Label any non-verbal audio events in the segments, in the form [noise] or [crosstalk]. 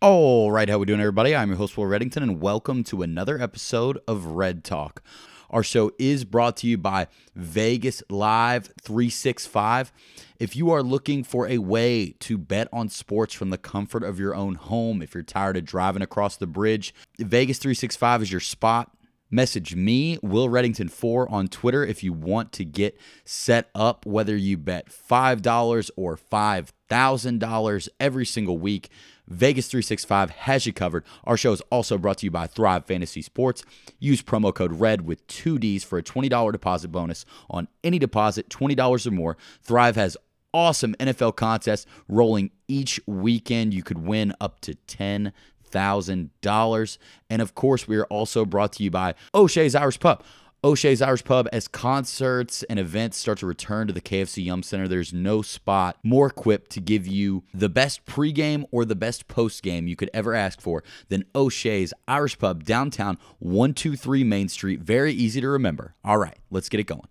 All right, how we doing, everybody? I'm your host, Will Reddington, and welcome to another episode of Red Talk. Our show is brought to you by Vegas Live 365. If you are looking for a way to bet on sports from the comfort of your own home, if you're tired of driving across the bridge, Vegas 365 is your spot. Message me, Will Reddington4, on Twitter if you want to get set up, whether you bet $5 or $5,000 every single week. Vegas 365 has you covered. Our show is also brought to you by Thrive Fantasy Sports. Use promo code RED with two Ds for a $20 deposit bonus on any deposit, $20 or more. Thrive has awesome NFL contests rolling each weekend. You could win up to 10 thousand dollars. And of course, we are also brought to you by O'Shea's Irish Pub. O'Shea's Irish Pub, as concerts and events start to return to the KFC Yum Center, there's no spot more equipped to give you the best pregame or the best postgame you could ever ask for than O'Shea's Irish Pub downtown, 123 Main Street. Very easy to remember. All right, let's get it going.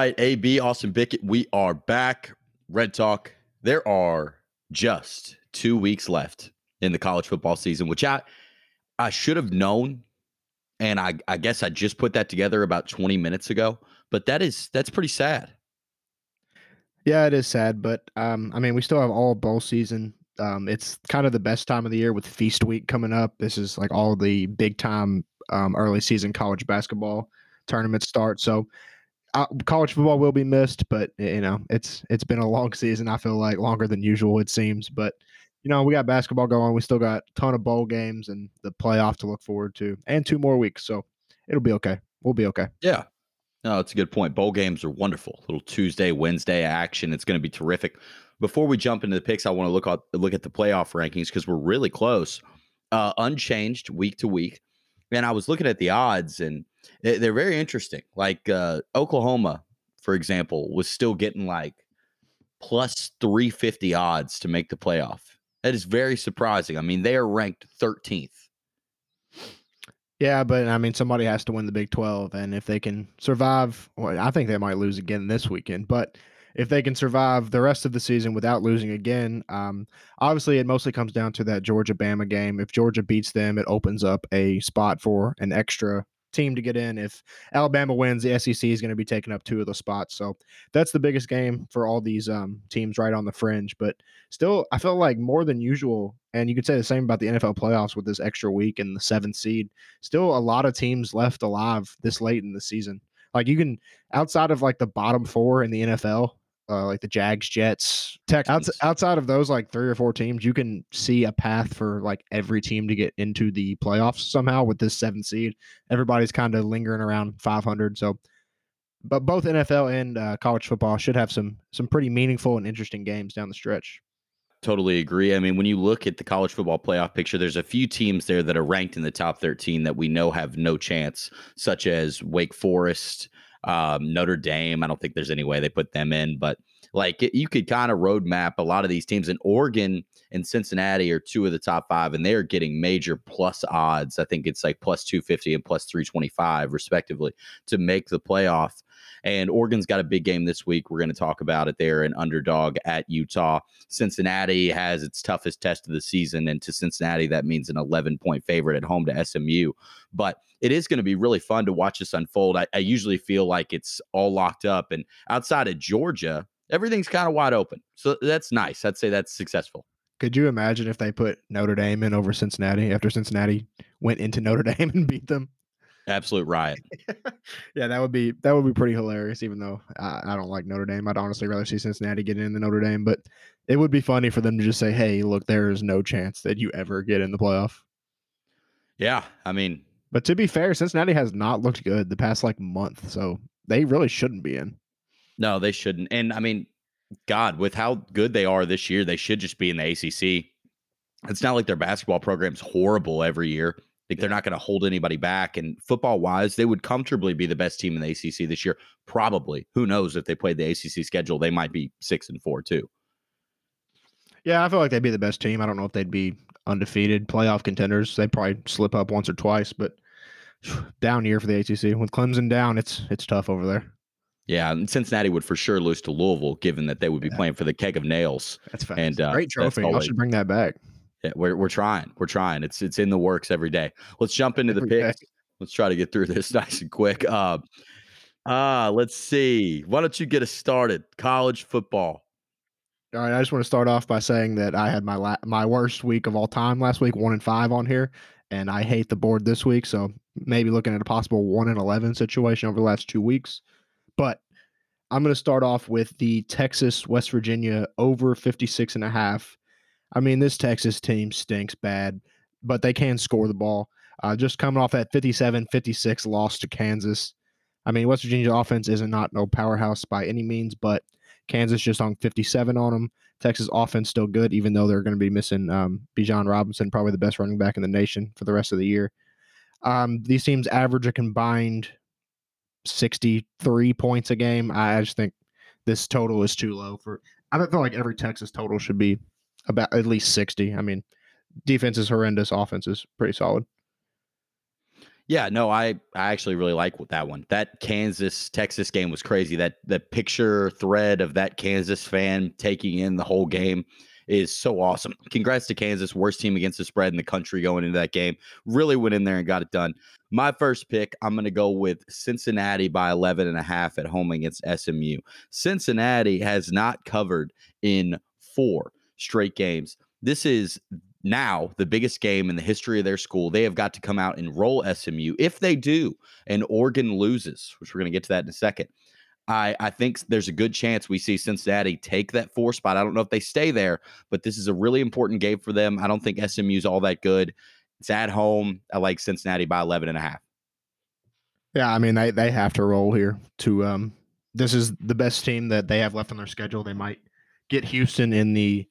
Right, AB, Austin Bickett, we are back. Red Talk. There are just two weeks left in the college football season, which I I should have known, and I I guess I just put that together about 20 minutes ago. But that is that's pretty sad. Yeah, it is sad, but um, I mean, we still have all bowl season. Um, it's kind of the best time of the year with feast week coming up. This is like all the big time um, early season college basketball tournaments start. So uh, college football will be missed, but you know it's it's been a long season. I feel like longer than usual it seems, but you know we got basketball going. We still got a ton of bowl games and the playoff to look forward to, and two more weeks, so it'll be okay. We'll be okay. Yeah, no, it's a good point. Bowl games are wonderful. Little Tuesday, Wednesday action. It's going to be terrific. Before we jump into the picks, I want to look at look at the playoff rankings because we're really close, uh, unchanged week to week. And I was looking at the odds, and they're very interesting. Like uh, Oklahoma, for example, was still getting like plus 350 odds to make the playoff. That is very surprising. I mean, they are ranked 13th. Yeah, but I mean, somebody has to win the Big 12. And if they can survive, well, I think they might lose again this weekend. But if they can survive the rest of the season without losing again, um, obviously it mostly comes down to that Georgia Bama game. If Georgia beats them, it opens up a spot for an extra team to get in. If Alabama wins, the SEC is going to be taking up two of the spots. So that's the biggest game for all these um, teams right on the fringe. But still, I felt like more than usual. And you could say the same about the NFL playoffs with this extra week and the seventh seed. Still, a lot of teams left alive this late in the season. Like you can, outside of like the bottom four in the NFL, uh, like the Jags, Jets, Texans. outside of those like three or four teams, you can see a path for like every team to get into the playoffs somehow with this seven seed. Everybody's kind of lingering around 500. So, but both NFL and uh, college football should have some some pretty meaningful and interesting games down the stretch. Totally agree. I mean, when you look at the college football playoff picture, there's a few teams there that are ranked in the top 13 that we know have no chance, such as Wake Forest, um, Notre Dame, I don't think there's any way they put them in, but like you could kind of roadmap a lot of these teams. And Oregon and Cincinnati are two of the top five, and they're getting major plus odds. I think it's like plus 250 and plus 325, respectively, to make the playoff. And Oregon's got a big game this week. We're going to talk about it. They're an underdog at Utah. Cincinnati has its toughest test of the season. And to Cincinnati, that means an 11 point favorite at home to SMU. But it is going to be really fun to watch this unfold. I, I usually feel like it's all locked up. And outside of Georgia, everything's kind of wide open. So that's nice. I'd say that's successful. Could you imagine if they put Notre Dame in over Cincinnati after Cincinnati went into Notre [laughs] Dame and beat them? Absolute riot. [laughs] yeah, that would be that would be pretty hilarious. Even though I, I, don't like Notre Dame, I'd honestly rather see Cincinnati get in the Notre Dame. But it would be funny for them to just say, "Hey, look, there is no chance that you ever get in the playoff." Yeah, I mean, but to be fair, Cincinnati has not looked good the past like month, so they really shouldn't be in. No, they shouldn't. And I mean, God, with how good they are this year, they should just be in the ACC. it's not like their basketball program's horrible every year. Like they're not going to hold anybody back. And football wise, they would comfortably be the best team in the ACC this year. Probably. Who knows if they played the ACC schedule, they might be six and four too. Yeah, I feel like they'd be the best team. I don't know if they'd be undefeated playoff contenders. They'd probably slip up once or twice, but [sighs] down year for the ACC with Clemson down, it's it's tough over there. Yeah, and Cincinnati would for sure lose to Louisville, given that they would be yeah. playing for the keg of nails. That's fine. And uh, great trophy. I should bring that back. Yeah, we're we're trying. We're trying. It's it's in the works every day. Let's jump into every the picks. Day. Let's try to get through this [laughs] nice and quick. Uh, uh, let's see. Why don't you get us started? College football. All right, I just want to start off by saying that I had my la- my worst week of all time last week, one and five on here, and I hate the board this week. So maybe looking at a possible one and eleven situation over the last two weeks. But I'm going to start off with the Texas West Virginia over 56 and a half. I mean, this Texas team stinks bad, but they can score the ball. Uh, just coming off that 57 56 loss to Kansas. I mean, West Virginia's offense isn't not no powerhouse by any means, but Kansas just on 57 on them. Texas offense still good, even though they're going to be missing um, Bijan Robinson, probably the best running back in the nation for the rest of the year. Um, these teams average a combined 63 points a game. I just think this total is too low for. I don't feel like every Texas total should be about at least 60. I mean, defense is horrendous, offense is pretty solid. Yeah, no, I I actually really like that one. That Kansas Texas game was crazy. That the picture thread of that Kansas fan taking in the whole game is so awesome. Congrats to Kansas, worst team against the spread in the country going into that game. Really went in there and got it done. My first pick, I'm going to go with Cincinnati by 11 and a half at home against SMU. Cincinnati has not covered in four straight games. This is now the biggest game in the history of their school. They have got to come out and roll SMU. If they do, and Oregon loses, which we're going to get to that in a second, I, I think there's a good chance we see Cincinnati take that four spot. I don't know if they stay there, but this is a really important game for them. I don't think SMU's all that good. It's at home. I like Cincinnati by 11 and a half. Yeah, I mean they they have to roll here to um this is the best team that they have left on their schedule. They might get Houston in the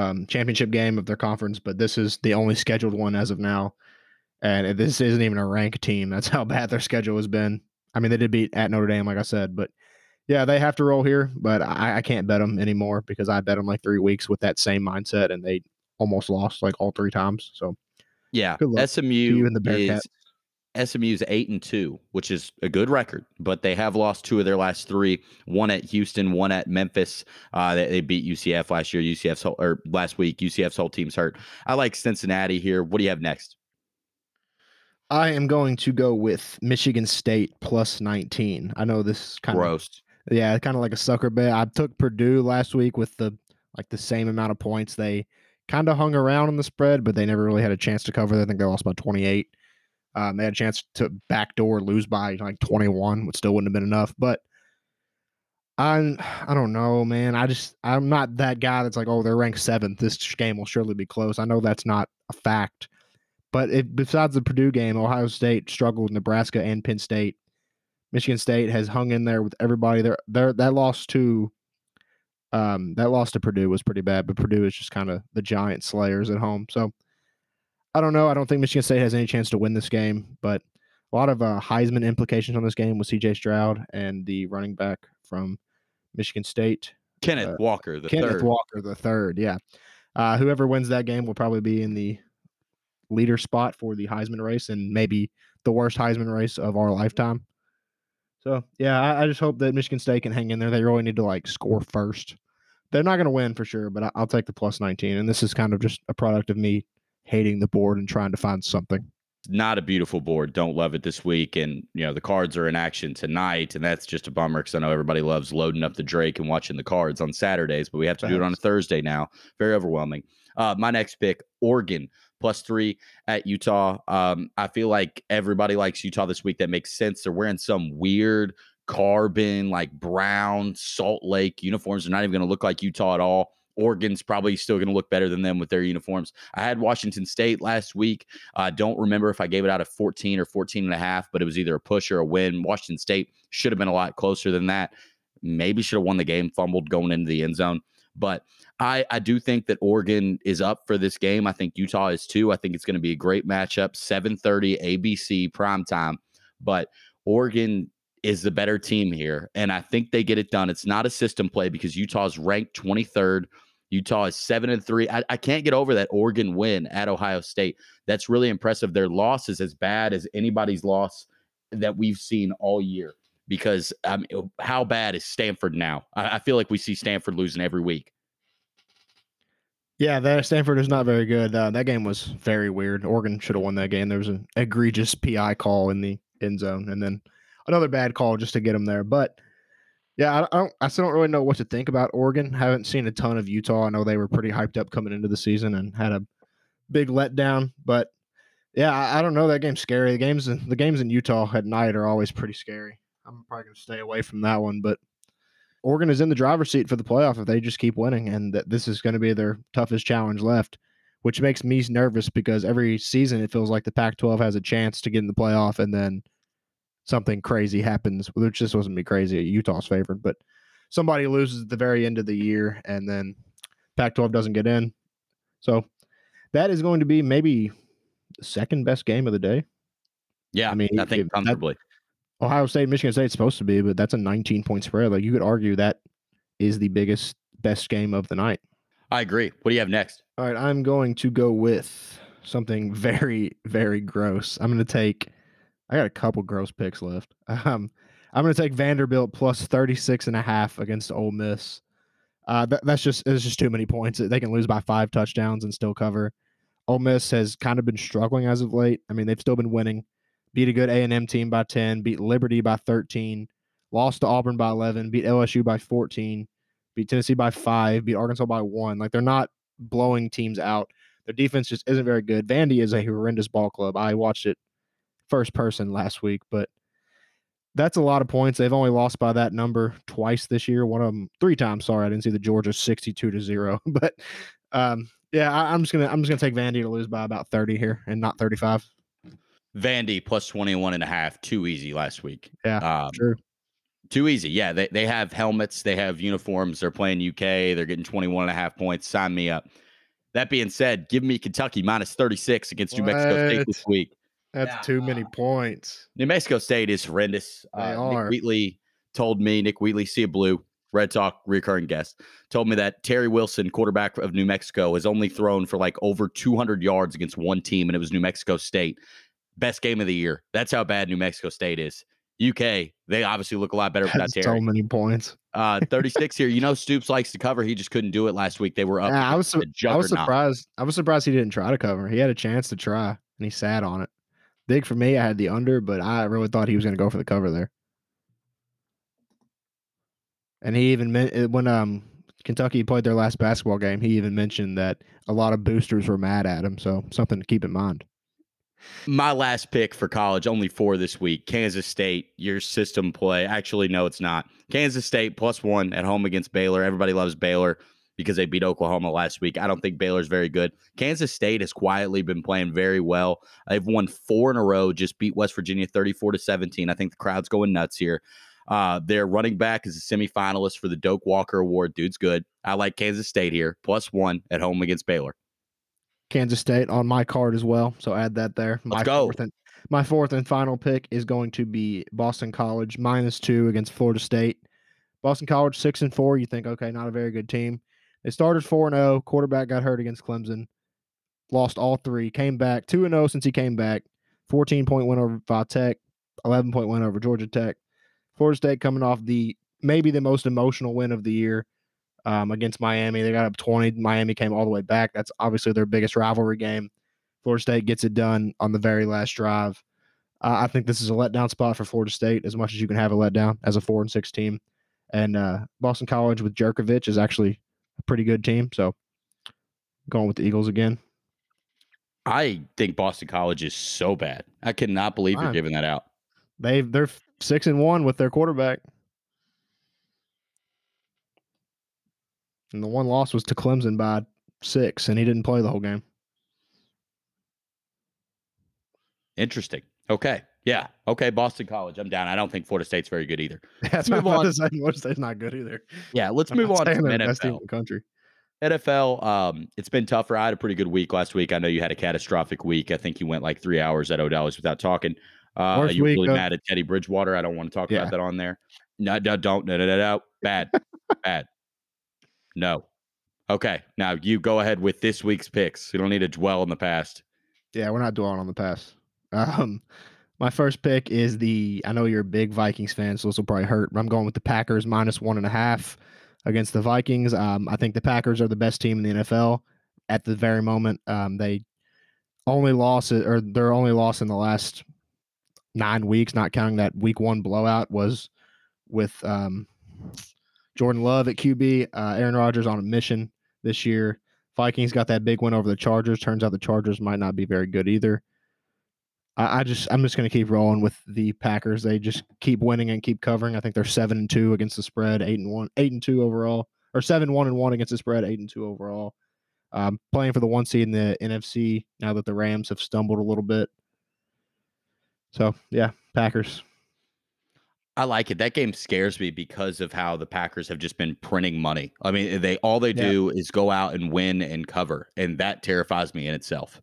um, championship game of their conference, but this is the only scheduled one as of now. And this isn't even a ranked team. That's how [laughs] bad their schedule has been. I mean, they did beat at Notre Dame, like I said, but yeah, they have to roll here. But I, I can't bet them anymore because I bet them like three weeks with that same mindset, and they almost lost like all three times. So yeah, SMU and the Bearcats. SMU's eight and two, which is a good record, but they have lost two of their last three. One at Houston, one at Memphis. Uh, they, they, beat UCF last year. UCF's whole, or last week. UCF's whole team's hurt. I like Cincinnati here. What do you have next? I am going to go with Michigan State plus 19. I know this kind of gross. of yeah, kind of like a sucker bet. I took Purdue last week with the like the same amount of points. They kind of hung around on the spread, but they never really had a chance to cover. I think they lost by 28. Um, they had a chance to backdoor lose by like 21, which still wouldn't have been enough. But I'm, I don't know, man. I just, I'm not that guy that's like, oh, they're ranked seventh. This game will surely be close. I know that's not a fact. But besides the Purdue game, Ohio State struggled, Nebraska and Penn State. Michigan State has hung in there with everybody. There, there that loss to um, that loss to Purdue was pretty bad, but Purdue is just kind of the giant slayers at home. So I don't know. I don't think Michigan State has any chance to win this game, but a lot of uh, Heisman implications on this game with C.J. Stroud and the running back from Michigan State, Kenneth uh, Walker, the Kenneth third. Walker, the third. Yeah, uh, whoever wins that game will probably be in the leader spot for the Heisman race and maybe the worst Heisman race of our lifetime. So yeah, I, I just hope that Michigan State can hang in there. They really need to like score first. They're not going to win for sure, but I, I'll take the plus 19. And this is kind of just a product of me hating the board and trying to find something. Not a beautiful board. Don't love it this week. And, you know, the cards are in action tonight. And that's just a bummer because I know everybody loves loading up the Drake and watching the cards on Saturdays, but we have to do it on a Thursday now. Very overwhelming. Uh, my next pick, Oregon plus three at Utah. Um, I feel like everybody likes Utah this week. That makes sense. They're wearing some weird carbon, like brown Salt Lake uniforms. They're not even going to look like Utah at all. Oregon's probably still going to look better than them with their uniforms. I had Washington State last week. I uh, don't remember if I gave it out of 14 or 14 and a half, but it was either a push or a win. Washington State should have been a lot closer than that. Maybe should have won the game, fumbled going into the end zone. But I, I do think that Oregon is up for this game. I think Utah is too. I think it's going to be a great matchup. 7:30 ABC prime time. But Oregon is the better team here. And I think they get it done. It's not a system play because Utah is ranked 23rd. Utah is seven and three. I, I, can't get over that Oregon win at Ohio State. That's really impressive. Their loss is as bad as anybody's loss that we've seen all year. Because um, how bad is Stanford now? I, I feel like we see Stanford losing every week. Yeah, that Stanford is not very good. Uh, that game was very weird. Oregon should have won that game. There was an egregious PI call in the end zone, and then another bad call just to get them there. But yeah, I, don't. I still don't really know what to think about Oregon. Haven't seen a ton of Utah. I know they were pretty hyped up coming into the season and had a big letdown. But yeah, I, I don't know. That game's scary. The games in the games in Utah at night are always pretty scary. I'm probably gonna stay away from that one. But Oregon is in the driver's seat for the playoff if they just keep winning, and that this is going to be their toughest challenge left, which makes me nervous because every season it feels like the Pac-12 has a chance to get in the playoff, and then something crazy happens, which just wasn't be crazy. Utah's favored, but somebody loses at the very end of the year, and then Pac-12 doesn't get in. So that is going to be maybe the second best game of the day. Yeah, I mean, I think comfortably. That, Ohio State, Michigan State, supposed to be, but that's a 19 point spread. Like you could argue that is the biggest, best game of the night. I agree. What do you have next? All right, I'm going to go with something [laughs] very, very gross. I'm going to take I got a couple gross picks left. [laughs] Um, I'm going to take Vanderbilt plus 36 and a half against Ole Miss. Uh, that, that's just it's just too many points. They can lose by five touchdowns and still cover. Ole Miss has kind of been struggling as of late. I mean, they've still been winning. Beat a good A and M team by 10. Beat Liberty by 13. Lost to Auburn by 11. Beat LSU by 14. Beat Tennessee by five. Beat Arkansas by one. Like they're not blowing teams out. Their defense just isn't very good. Vandy is a horrendous ball club. I watched it first person last week, but that's a lot of points. They've only lost by that number twice this year. One of them three times. Sorry, I didn't see the Georgia sixty-two to zero. [laughs] But um, yeah, I, am just gonna I'm just gonna take Vandy to lose by about thirty here and not thirty-five. Vandy plus 21 and a half. Too easy last week. Yeah, um, true. Too easy. Yeah, they, they have helmets. They have uniforms. They're playing UK. They're getting 21 and a half points. Sign me up. That being said, give me Kentucky minus 36 against? New Mexico State this week. That's yeah, too many points. New Mexico State is horrendous. They uh, are. Nick Wheatley told me, Nick Wheatley, see a blue, Red Talk recurring guest, told me that Terry Wilson, quarterback of New Mexico, has only thrown for like over 200 yards against one team, and it was New Mexico State. Best game of the year. That's how bad New Mexico State is. UK, they obviously look a lot better without Terry. So many points. Uh, [laughs] 36 here. You know, Stoops likes to cover. He just couldn't do it last week. They were up. Yeah, I was, I was surprised. I was surprised he didn't try to cover. He had a chance to try, and he sat on it. Big for me. I had the under, but I really thought he was going to go for the cover there. And he even meant when um Kentucky played their last basketball game, he even mentioned that a lot of boosters were mad at him. So something to keep in mind. My last pick for college, only four this week. Kansas State, your system play. Actually, no, it's not. Kansas State plus one at home against Baylor. Everybody loves Baylor because they beat Oklahoma last week. I don't think Baylor's very good. Kansas State has quietly been playing very well. They've won four in a row, just beat West Virginia 34 to 17. I think the crowd's going nuts here. Uh, their running back is a semifinalist for the Doak Walker Award. Dude's good. I like Kansas State here, plus one at home against Baylor. Kansas State on my card as well. So add that there. My Let's go. Fourth and, my fourth and final pick is going to be Boston College minus two against Florida State. Boston College six and four. You think okay, not a very good team. They started 4 0. Quarterback got hurt against Clemson. Lost all three. Came back 2 0 since he came back. 14 point win over Va Tech. 11 point win over Georgia Tech. Florida State coming off the maybe the most emotional win of the year um, against Miami. They got up 20. Miami came all the way back. That's obviously their biggest rivalry game. Florida State gets it done on the very last drive. Uh, I think this is a letdown spot for Florida State as much as you can have a letdown as a four and six team. And uh, Boston College with Jurkovec is actually a pretty good team. So going with the Eagles again. I think Boston College is so bad. I cannot believe Fine. you're giving that out. They they're six and one with their quarterback. And the one loss was to Clemson by six, and he didn't play the whole game. Interesting. Okay. Yeah. Okay. Boston College. I'm down. I don't think Florida State's very good either. [laughs] That's move what on. Say. Florida State's not good either. Yeah. Let's I'm move on to saying some the best team in NFL. the country. NFL, um, it's been tougher. I had a pretty good week last week. I know you had a catastrophic week. I think you went like three hours at O'Dell's without talking. Uh, you were really mad at Teddy Bridgewater. I don't want to talk Yeah. about that on there. No, no, don't. No, no, no, no. Bad. [laughs] Bad. No. Okay. Now you go ahead with this week's picks. You don't need to dwell on the past. Yeah, we're not dwelling on the past. [laughs] Um, my first pick is the. I know you're a big Vikings fan, so this will probably hurt. But I'm going with the Packers minus one and a half against the Vikings. Um, I think the Packers are the best team in the NFL at the very moment. Um, they only lost or their only loss in the last nine weeks, not counting that Week One blowout, was with um, Jordan Love at QB. Uh, Aaron Rodgers on a mission this year. Vikings got that big win over the Chargers. Turns out the Chargers might not be very good either. I, I just I'm just gonna keep rolling with the Packers. They just keep winning and keep covering. I think they're seven and two against the spread, eight and one, eight and two overall, or seven one and one against the spread, eight and two overall. Um, playing for the one seed in the NFC now that the Rams have stumbled a little bit. So yeah, Packers. I like it. That game scares me because of how the Packers have just been printing money. I mean, they all they Yeah. do is go out and win and cover, and that terrifies me in itself.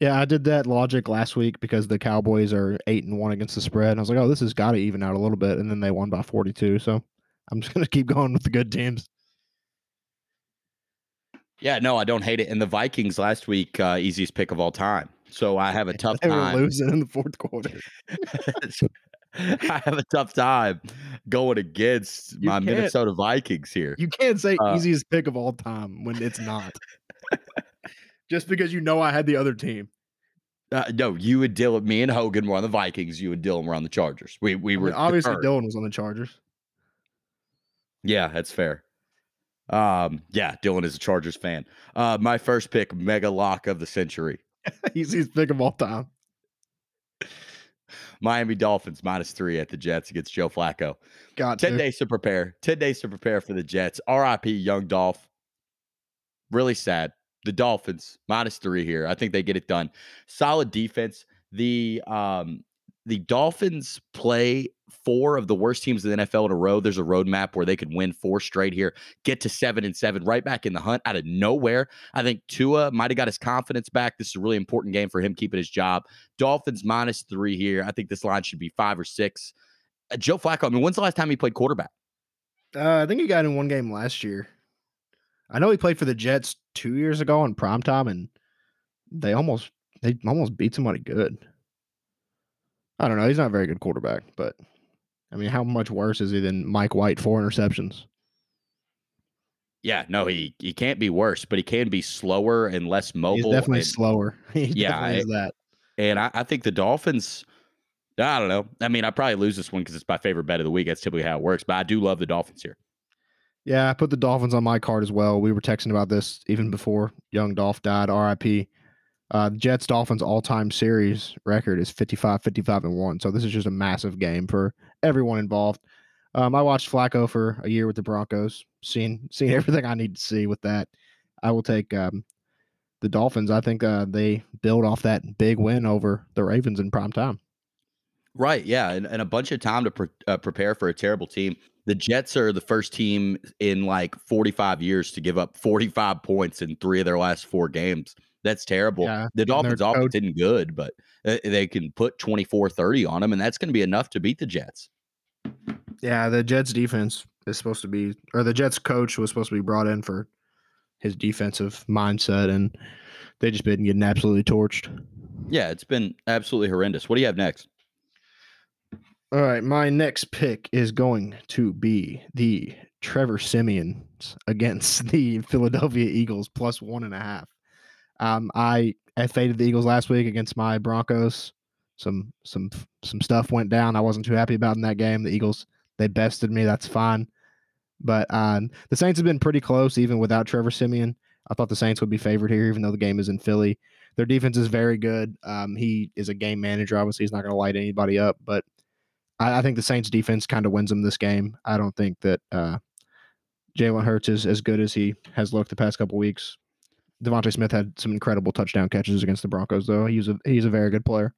Yeah, I did that logic last week because the Cowboys are eight and one against the spread. And I was like, oh, this has got to even out a little bit, and then they won by forty two. So I'm just [laughs] gonna keep going with the good teams. Yeah, no, I don't hate it. And the Vikings last week, uh, easiest pick of all time. So I have a [laughs] tough They time. losing in the fourth quarter. [laughs] I have a tough time going against You my. Minnesota Vikings here. You can't say Uh, easiest pick of all time when it's not. Just because you know I had the other team. Uh, no, you and Dylan, me and Hogan were on the Vikings. You and Dylan were on the Chargers. We we I were mean, obviously concurred. Dylan was on the Chargers. Yeah, that's fair. Um, yeah, Dylan is a Chargers fan. Uh, my first pick, mega lock of the century. [laughs] easiest pick of all time. Miami Dolphins minus three at the Jets against Joe Flacco. Got 10 to. days to prepare. 10 days to prepare for the Jets. RIP Young Dolph. Really sad. The Dolphins minus three here. I think they get it done. Solid defense. The um the Dolphins play four of the worst teams in the NFL in a row. There's a roadmap where they could win four straight here, get to seven and seven, right back in the hunt out of nowhere. I think Tua might have got his confidence back. This is a really important game for him keeping his job. Dolphins minus three here. I think this line should be five or six. Uh, Joe Flacco. I mean, when's the last time he played quarterback? Uh, I think he got in one game last year. I know he played for the Jets two years ago in primetime, and they almost they almost beat somebody good. I don't know. He's not a very good quarterback, but I mean, how much worse is he than Mike White? Four interceptions. Yeah, no, he he can't be worse, but he can be slower and less He's mobile. definitely and, slower. [laughs] He Yeah, is that. and I, I think the Dolphins. I don't know. I mean, I probably lose this one because it's my favorite bet of the week. That's typically how it works. But I do love the Dolphins here. Yeah, I put the Dolphins on my card as well. We were texting about this even before young Dolph died. RIP. Uh, the Jets Dolphins all time series record is 55, 55, and 1. So this is just a massive game for everyone involved. Um, I watched Flacco for a year with the Broncos, seen seen [laughs] everything I need to see with that. I will take um, the Dolphins. I think uh, they build off that big win over the Ravens in prime time. Right. Yeah. And, and a bunch of time to pre- uh, prepare for a terrible team. The Jets are the first team in like 45 years to give up 45 points in three of their last four games. That's terrible. Yeah, the Dolphins offense isn't good, but uh, they can put 24 30 on them, and that's going to be enough to beat the Jets. Yeah, the Jets defense is supposed to be, or the Jets coach was supposed to be brought in for his defensive mindset, and they just been getting absolutely torched. Yeah, it's been absolutely horrendous. What do you have next? All right, my next pick is going to be the Trevor Siemians against [laughs] the Philadelphia Eagles plus one and a half. Um, I faded the Eagles last week against my Broncos. Some some some stuff went down. I wasn't too happy about in that game. The Eagles they bested me. That's fine. But um, the Saints have been pretty close even without Trevor Siemian. I thought the Saints would be favored here, even though the game is in Philly. Their defense is very good. Um, he is a game manager. Obviously, he's not going to light anybody up, but I, I think the Saints defense kind of wins them this game. I don't think that uh, Jalen Hurts is as good as he has looked the past couple weeks. DeVonta Smith had some incredible touchdown catches against the Broncos, though. He's a he's a very good player.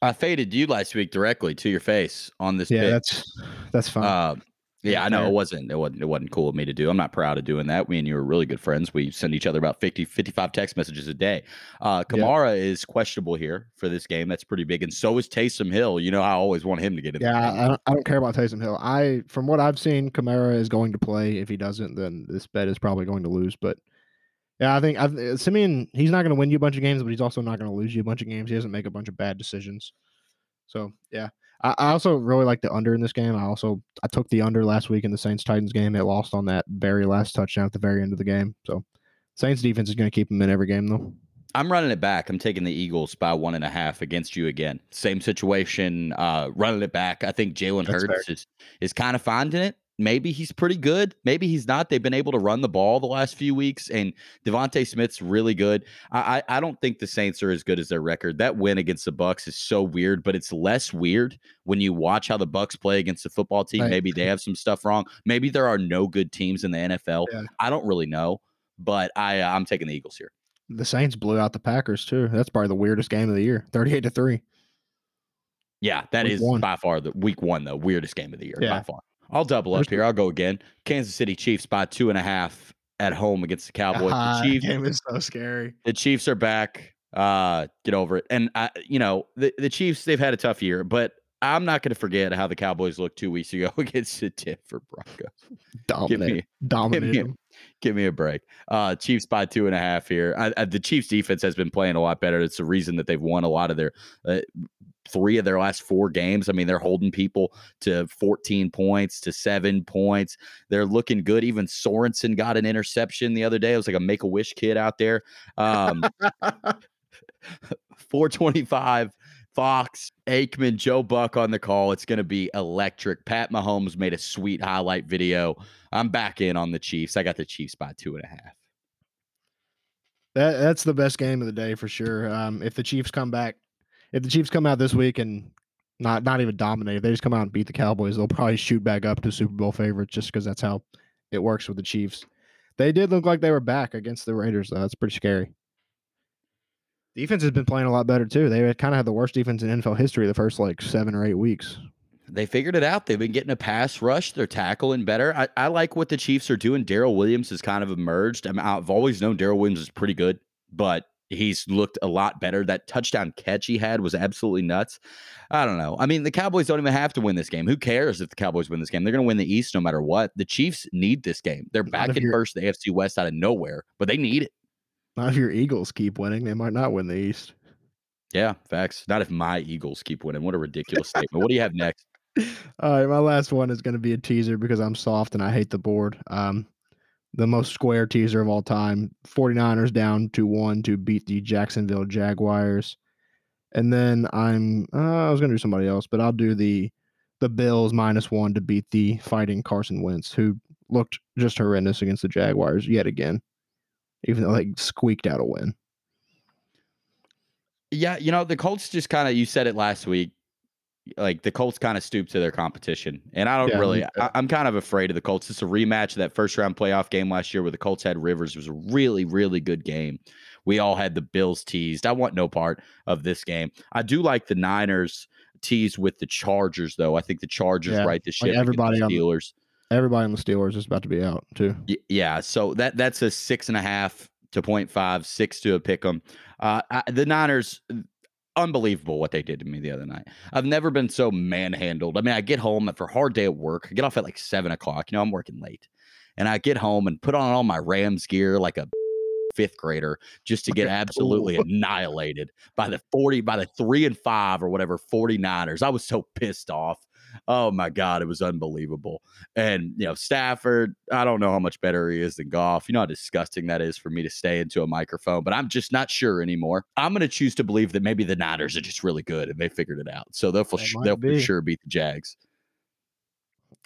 I faded you last week directly to your face on this. Yeah, pick. that's that's fine. Uh, yeah, I know it wasn't it wasn't it wasn't cool of me to do. I'm not proud of doing that. Me and you are really good friends. We send each other about 50, 55 text messages a day. Uh, Yeah. Kamara is questionable here for this game. That's pretty big, and so is Taysom Hill. You know, I always want him to get in. yeah. I, I don't, I don't care about Taysom Hill. I from what I've seen, Kamara is going to play. If he doesn't, then this bet is probably going to lose. But yeah, I think I, Siemian he's not going to win you a bunch of games, but he's also not going to lose you a bunch of games. He doesn't make a bunch of bad decisions. So yeah, I, I also really like the under in this game. I also I took the under last week in the Saints Titans game. It lost on that very last touchdown at the very end of the game. So Saints defense is going to keep them in every game though. I'm running it back. I'm taking the Eagles by one and a half against you again. Same situation. Uh, running it back. I think Jalen Hurts is is kind of finding it. Maybe he's pretty good. Maybe he's not. They've been able to run the ball the last few weeks, and DeVonta Smith's really good. I, I I don't think the Saints are as good as their record. That win against the Bucs is so weird, but it's less weird when you watch how the Bucs play against the football team. Right. Maybe they have some stuff wrong. Maybe there are no good teams in the NFL. Yeah. I don't really know, but I uh, I'm taking the Eagles here. The Saints blew out the Packers too. That's probably the weirdest game of the year. Thirty-eight to three. Yeah, that Week is one. by far the week one, the weirdest game of the year by far. I'll double up here. I'll go again. Kansas City Chiefs by two and a half at home against the [laughs] Cowboys. Ah, the Chiefs, game is so scary. the Chiefs are back. Uh, get over it. And I, you know, the the Chiefs they've had a tough year, but I'm not going to forget how the Cowboys looked two weeks ago [laughs] against the Denver Broncos. Give Dominate, me, dominate [laughs] me give me a break. Uh, Chiefs by two and a half here. I, I, the Chiefs defense has been playing a lot better. It's the reason that they've won a lot of their uh, three of their last four games. I mean, they're holding people to 14 points to seven points. They're looking good. Even Sorensen got an interception the other day. It was like a make a wish kid out there. Um, [laughs] 425. Fox, Aikman, Joe Buck on the call. It's going to be electric. Pat Mahomes made a sweet highlight video. I'm back in on the Chiefs. I got the Chiefs by two and a half. That that's the best game of the day for sure. Um, if the Chiefs come back, if the Chiefs come out this week and not not even dominate, if they just come out and beat the Cowboys, they'll probably shoot back up to Super Bowl favorites just because that's how it works with the Chiefs. They did look like they were back against the Raiders, though. That's pretty scary. Defense has been playing a lot better too. They kind of had the worst defense in NFL history the first like seven or eight weeks. They figured it out. They've been getting a pass rush. They're tackling better. I, I like what the Chiefs are doing. Darrel Williams has kind of emerged. I mean, I've always known Darrel Williams is pretty good, but he's looked a lot better. That touchdown catch he had was absolutely nuts. I don't know. I mean, the Cowboys don't even have to win this game. Who cares if the Cowboys win this game? They're going to win the East no matter what. The Chiefs need this game. They're back in first, the AFC West out of nowhere, but they need it. Not if your Eagles keep winning, they might not win the East. Yeah, facts. Not if my Eagles keep winning. What a ridiculous statement. What do you have next? [laughs] All right, my last one is going to be a teaser because I'm soft and I hate the board. Um, the most square teaser of all time 49ers down to one to beat the Jacksonville Jaguars. And then I'm, uh, I was going to do somebody else, but I'll do the the Bills minus one to beat the fighting Carson Wentz, who looked just horrendous against the Jaguars yet again, even though they squeaked out a win. Yeah, you know, the Colts just kind of you said it last week. Like the Colts kind of stoop to their competition. And I don't Yeah, really. I, I'm kind of afraid of the Colts. It's a rematch of that first round playoff game last year where the Colts had Rivers. It was a really, really good game. We all had the Bills teased. I want no part of this game. I do like the Niners teased with the Chargers, though. I think the Chargers Yeah, right the ship. against everybody the on the- Steelers. Everybody on the Steelers is about to be out, too. Y- Yeah, so that that's a six and a half to point five, six to a pick 'em. Uh, I, the Niners, unbelievable what they did to me the other night. I've never been so manhandled. I mean, I get home after a hard day at work. I get off at like seven o'clock. You know, I'm working late, and I get home and put on all my Rams gear like a [laughs] fifth grader just to get absolutely annihilated by the 40 by the 3 and 5 or whatever 49ers. I was so pissed off. Oh my god, it was unbelievable. And you know, Stafford, I don't know how much better he is than Goff. You know how disgusting that is for me to stay into a microphone, but I'm just not sure anymore. I'm going to choose to believe that maybe the Niners are just really good and they figured it out. So they'll for, They sh- might they'll for sure beat the Jags.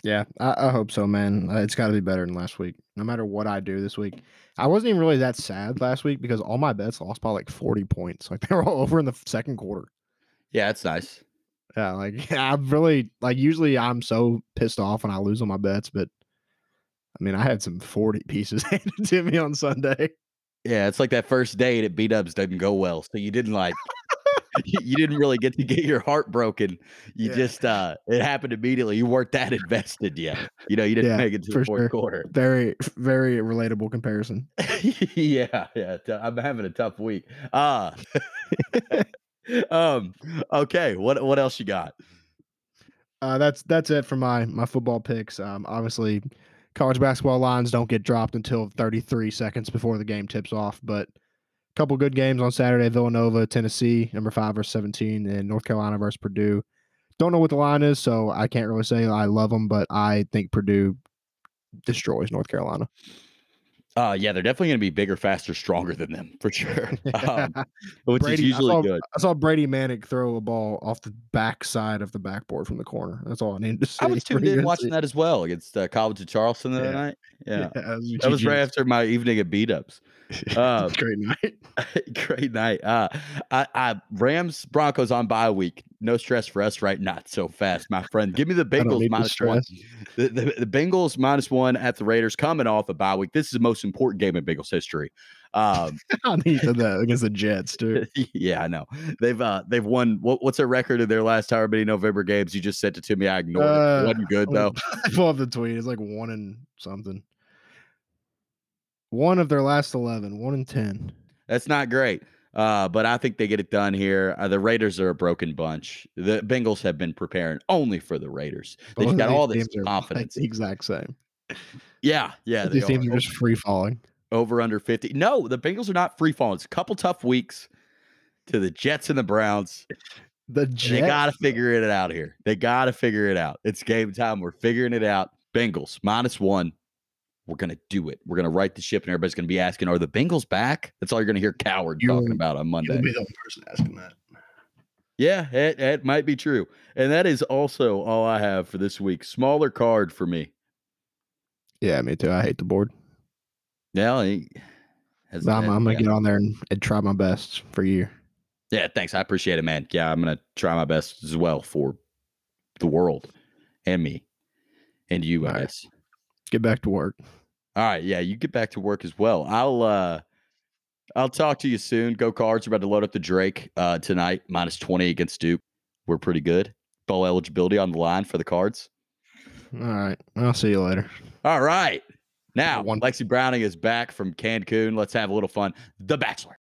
Yeah, I, I hope so, man. Uh, It's got to be better than last week. No matter what I do this week, I wasn't even really that sad last week because all my bets lost by like forty points. Like they were all over in the second quarter. Yeah, it's nice. Yeah, like [laughs] I'm really like usually I'm so pissed off when I lose on my bets, but I mean I had some forty pieces [laughs] handed to me on Sunday. Yeah, it's like that first date at B Dubs doesn't go well. So you didn't like [laughs] you didn't really get to get your heart broken. You Yeah. just uh it happened immediately. You weren't that invested yet. You know, you didn't Yeah, make it to the fourth sure. quarter. Very, very relatable comparison. yeah, yeah. I'm having a tough week. Uh [laughs] um okay, what what else you got? Uh, that's that's it for my my football picks. Um, obviously, college basketball lines don't get dropped until 33 seconds before the game tips off. But a couple good games on Saturday: Villanova, Tennessee, number five versus 17, and North Carolina versus Purdue. Don't know what the line is, so I can't really say I love them, but I think Purdue destroys North Carolina. Uh yeah, they're definitely gonna be bigger, faster, stronger than them for sure. [laughs] Um, which Brady, is usually I saw, good. I saw Brady Manek throw a ball off the back side of the backboard from the corner. That's all I need to see. I was tuned in watching that as well against uh, College of Charleston the other night. Yeah. that was, That was right after my evening at B Dubs. Uh, [laughs] Great night. [laughs] Great night. Uh, I, I Rams Broncos on bye week. No stress for us, right? Not so fast, my friend. Give me the Bengals need the minus one. The, the, the Bengals minus one at the Raiders coming off a bye week. This is the most important game in Bengals history. Um, [laughs] I need that against the Jets, too. [laughs] yeah, I know they've uh, they've won. What, what's their record in their last however many November games? You just sent it to me. I ignored it. Uh, It wasn't good [laughs] though. I pull up the tweet. It's like one and something. One of their last 11, one and 10. That's not great. Uh, but I think they get it done here. Uh, the Raiders are a broken bunch. The Bengals have been preparing only for the Raiders. They've Both got all this like [laughs] confidence. exact same. Yeah, yeah. These teams are. are just free falling. over under 50. No, the Bengals are not free falling. It's a couple tough weeks to the Jets and the Browns. The Jets. They got to figure it out here. They got to figure it out. It's game time. We're figuring it out. Bengals minus one. We're going to do it. We're going to right the ship, and everybody's going to be asking, Are the Bengals back? That's all you're going to hear Coward You're- talking about on Monday. You'll be the only person asking that. Yeah, it, it might be true. And that is also all I have for this week. Smaller card for me. Yeah, me too. I hate the board. Yeah, he has, But I'm, I'm gonna get on there and, and try my best for you. Yeah, thanks. I appreciate it, man. Yeah, I'm gonna try my best as well for the world and me and you, I All right. Get back to work. All right, yeah, you get back to work as well. I'll uh I'll talk to you soon. Go cards. We're about to load up the Drake uh tonight, minus 20 against Duke. We're pretty good. Bowl eligibility on the line for the cards. All right. I'll see you later. All right. Now, One- Lexi Browning is back from Cancun. Let's have a little fun. The Bachelor.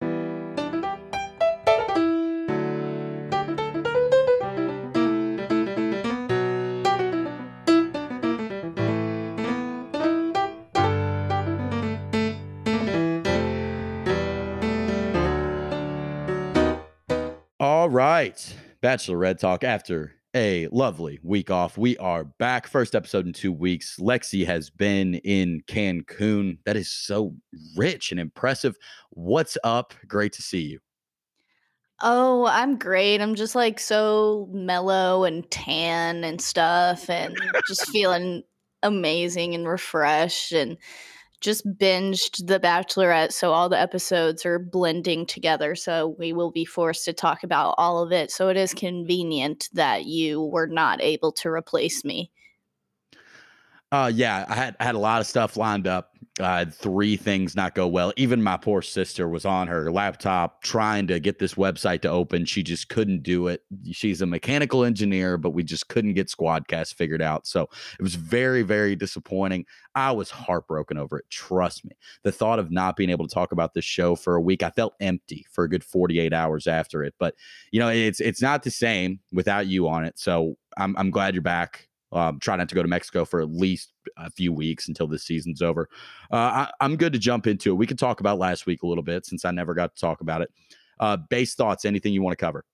Right. Bachelor Red Talk after a lovely week off. We are back. First episode in two weeks. Lexi has been in Cancun. That is so rich and impressive. What's up? Great to see you. Oh, I'm great. I'm just like so mellow and tan and stuff and just [laughs] feeling amazing and refreshed and just binged The Bachelorette. So all the episodes are blending together. So we will be forced to talk about all of it. So it is convenient that you were not able to replace me. Uh yeah, I had I had a lot of stuff lined up. I had three things not go well. Even my poor sister was on her laptop trying to get this website to open. She just couldn't do it. She's a mechanical engineer, but we just couldn't get Squadcast figured out. So it was very, very disappointing. I was heartbroken over it. Trust me. The thought of not being able to talk about this show for a week, I felt empty for a good 48 hours after it. But you know, it's it's not the same without you on it. So I'm I'm glad you're back. Um, try not to go to Mexico for at least a few weeks until this season's over. Uh, I, I'm good to jump into it. We can talk about last week a little bit since I never got to talk about it. Uh, base thoughts, anything you want to cover?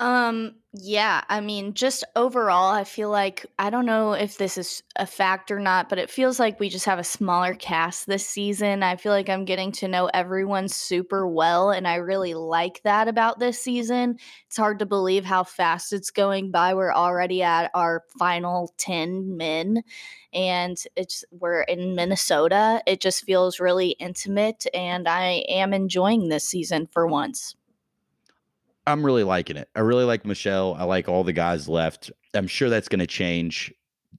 Um, yeah, I mean, just overall, I feel like I don't know if this is a fact or not, but it feels like we just have a smaller cast this season. I feel like I'm getting to know everyone super well, and I really like that about this season. It's hard to believe how fast it's going by. We're already at our final 10 men, and it's we're in Minnesota. It just feels really intimate, and I am enjoying this season for once. I'm really liking it. I really like Michelle. I like all the guys left. I'm sure that's going to change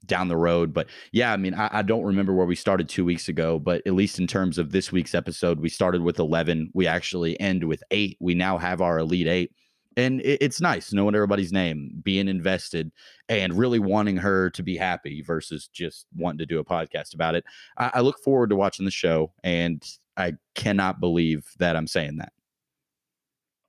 down the road. But yeah, I mean, I, I, don't remember where we started two weeks ago, but at least in terms of this week's episode, we started with 11. We actually end with eight. We now have our Elite Eight. And it, it's nice knowing everybody's name, being invested, and really wanting her to be happy versus just wanting to do a podcast about it. I, I look forward to watching the show, and I cannot believe that I'm saying that.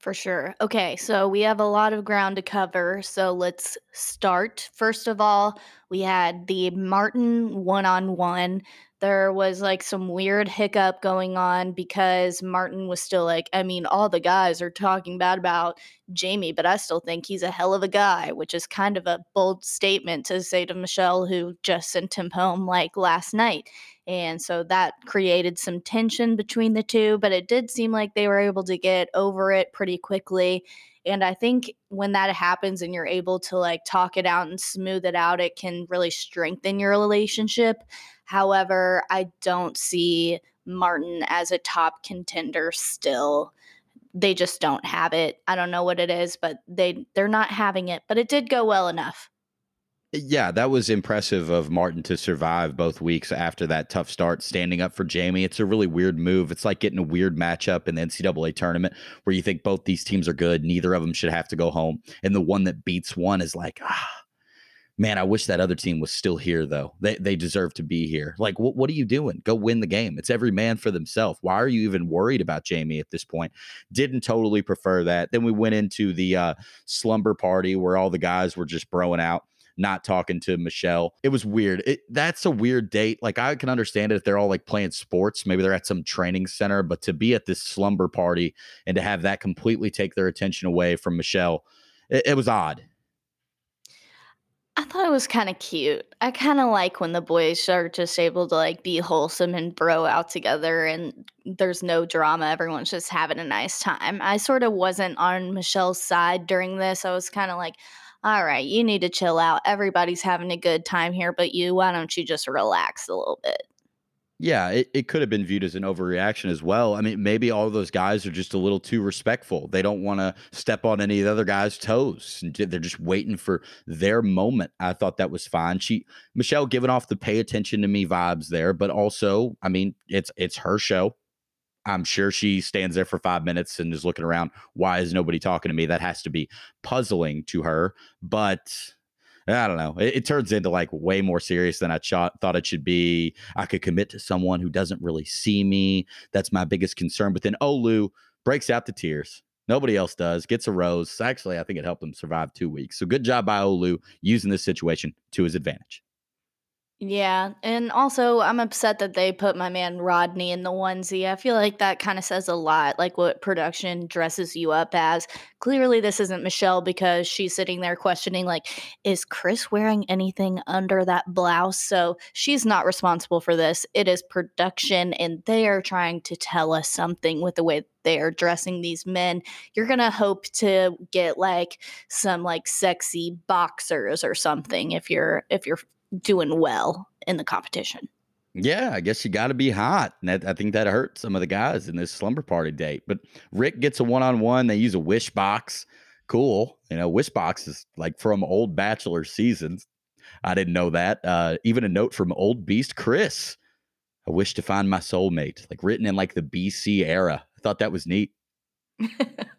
For sure. Okay, so we have a lot of ground to cover. So let's start. First of all, we had the Martin one on one there was like some weird hiccup going on because Martin was still like, I mean, all the guys are talking bad about Jamie, but I still think he's a hell of a guy, which is kind of a bold statement to say to Michelle, who just sent him home like last night. And so that created some tension between the two, but it did seem like they were able to get over it pretty quickly. And I think when that happens and you're able to like talk it out and smooth it out, it can really strengthen your relationship. However, I don't see Martin as a top contender still. They just don't have it. I don't know what it is, but they they're not having it, but it did go well enough. Yeah, that was impressive of Martin to survive both weeks after that tough start, standing up for Jamie. It's a really weird move. It's like getting a weird matchup in the NCAA tournament where you think both these teams are good, neither of them should have to go home, and the one that beats one is like, ah, man, I wish that other team was still here though. They they deserve to be here. Like, what what are you doing? Go win the game. It's every man for themselves. Why are you even worried about Jamie at this point? Didn't totally prefer that. Then we went into the uh, slumber party where all the guys were just broing out not talking to Michelle. It was weird. It, that's a weird date. Like I can understand it if they're all like playing sports, maybe they're at some training center, but to be at this slumber party and to have that completely take their attention away from Michelle, it, it was odd. I thought it was kind of cute. I kind of like when the boys are just able to like be wholesome and bro out together and there's no drama. Everyone's just having a nice time. I sort of wasn't on Michelle's side during this. I was kind of like, all right, you need to chill out. Everybody's having a good time here, but you, why don't you just relax a little bit? Yeah, it, it could have been viewed as an overreaction as well. I mean, maybe all those guys are just a little too respectful. They don't want to step on any of the other guys' toes. They're just waiting for their moment. I thought that was fine. She Michelle giving off the pay attention to me vibes there, but also, I mean, it's it's her show. I'm sure she stands there for five minutes and is looking around. Why is nobody talking to me? That has to be puzzling to her. But I don't know. It, it turns into like way more serious than I ch- thought it should be. I could commit to someone who doesn't really see me. That's my biggest concern. But then oh, Olu breaks out the tears. Nobody else does. Gets a rose. Actually, I think it helped him survive two weeks. So good job by Olu using this situation to his advantage. Yeah, and also I'm upset that they put my man Rodney in the onesie. I feel like that kind of says a lot, like what production dresses you up as. Clearly, this isn't Michelle because she's sitting there questioning, like, is Chris wearing anything under that blouse? So she's not responsible for this. It is production, and they are trying to tell us something with the way they are dressing these men. You're gonna hope to get like some like sexy boxers or something if you're if you're doing well in the competition. Yeah, I guess you got to be hot. And that, I think that hurt some of the guys in this slumber party date. But Rick gets a one on one. They use a wish box. Cool. You know, wish box is like from old Bachelor seasons. I didn't know that. Uh, even a note from old Beast Chris. I wish to find my soulmate, like written in like the BC era. I thought that was neat. [laughs]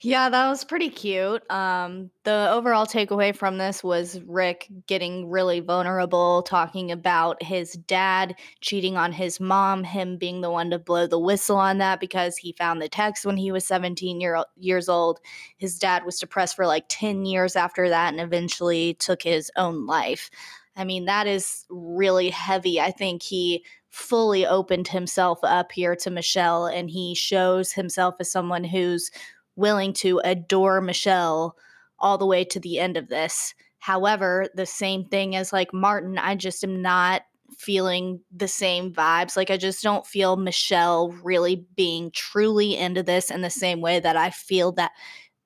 Yeah, that was pretty cute. Um, the overall takeaway from this was Rick getting really vulnerable, talking about his dad cheating on his mom, him being the one to blow the whistle on that because he found the text when he was 17 year, years old. His dad was depressed for like 10 years after that and eventually took his own life. I mean, that is really heavy. I think he fully opened himself up here to Michelle and he shows himself as someone who's willing to adore Michelle all the way to the end of this. However, the same thing as like Martin, I just am not feeling the same vibes. Like I just don't feel Michelle really being truly into this in the same way that I feel that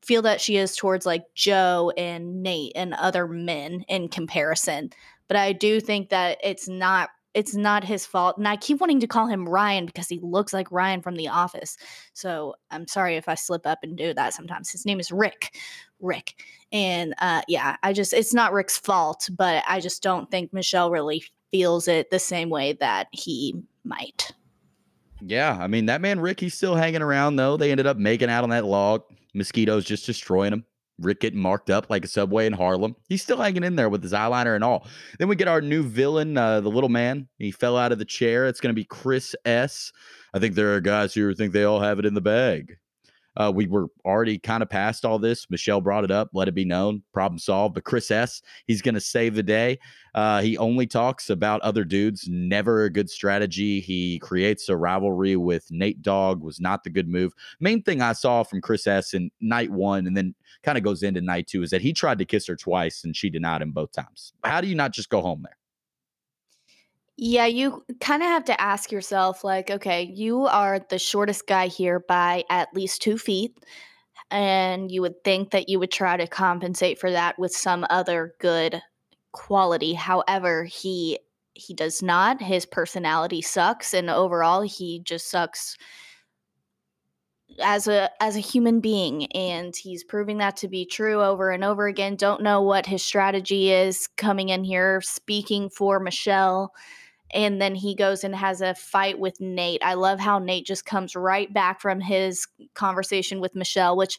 feel that she is towards like Joe and Nate and other men in comparison. But I do think that it's not it's not his fault. And I keep wanting to call him Ryan because he looks like Ryan from The Office. So I'm sorry if I slip up and do that sometimes. His name is Rick. Rick. And uh, yeah, I just, it's not Rick's fault, but I just don't think Michelle really feels it the same way that he might. Yeah, I mean that man Rick, he's still hanging around though. They ended up making out on that log. Mosquitoes just destroying him. Rick getting marked up like a subway in Harlem. He's still hanging in there with his eyeliner and all. Then we get our new villain, uh, the little man. He fell out of the chair. It's going to be Chris S. I think there are guys who think they all have it in the bag. Uh, we were already kind of past all this. Michelle brought it up, let it be known, problem solved. But Chris S, he's going to save the day. Uh, he only talks about other dudes, never a good strategy. He creates a rivalry with Nate Dogg, was not the good move. Main thing I saw from Chris S in night one and then kind of goes into night two is that he tried to kiss her twice and she denied him both times. How do you not just go home there? Yeah, you kind of have to ask yourself, like, okay, you are the shortest guy here by at least two feet. And you would think that you would try to compensate for that with some other good quality. However, he he does not. His personality sucks, and overall, he just sucks as a as a human being and he's proving that to be true over and over again don't know what his strategy is coming in here speaking for Michelle and then he goes and has a fight with Nate. I love how Nate just comes right back from his conversation with Michelle, which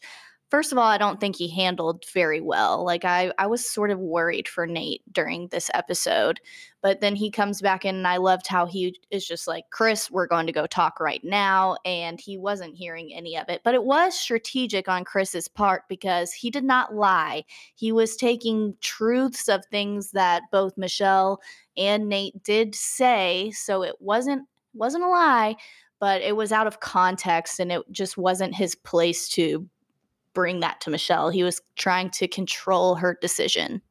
first of all, I don't think he handled very well. Like I I was sort of worried for Nate during this episode. But then he comes back in and I loved how he is just like, "Chris, we're going to go talk right now." And he wasn't hearing any of it. But it was strategic on Chris's part because he did not lie. He was taking truths of things that both Michelle and Nate did say, so it wasn't wasn't a lie, but it was out of context and it just wasn't his place to bring that to Michelle. He was trying to control her decision.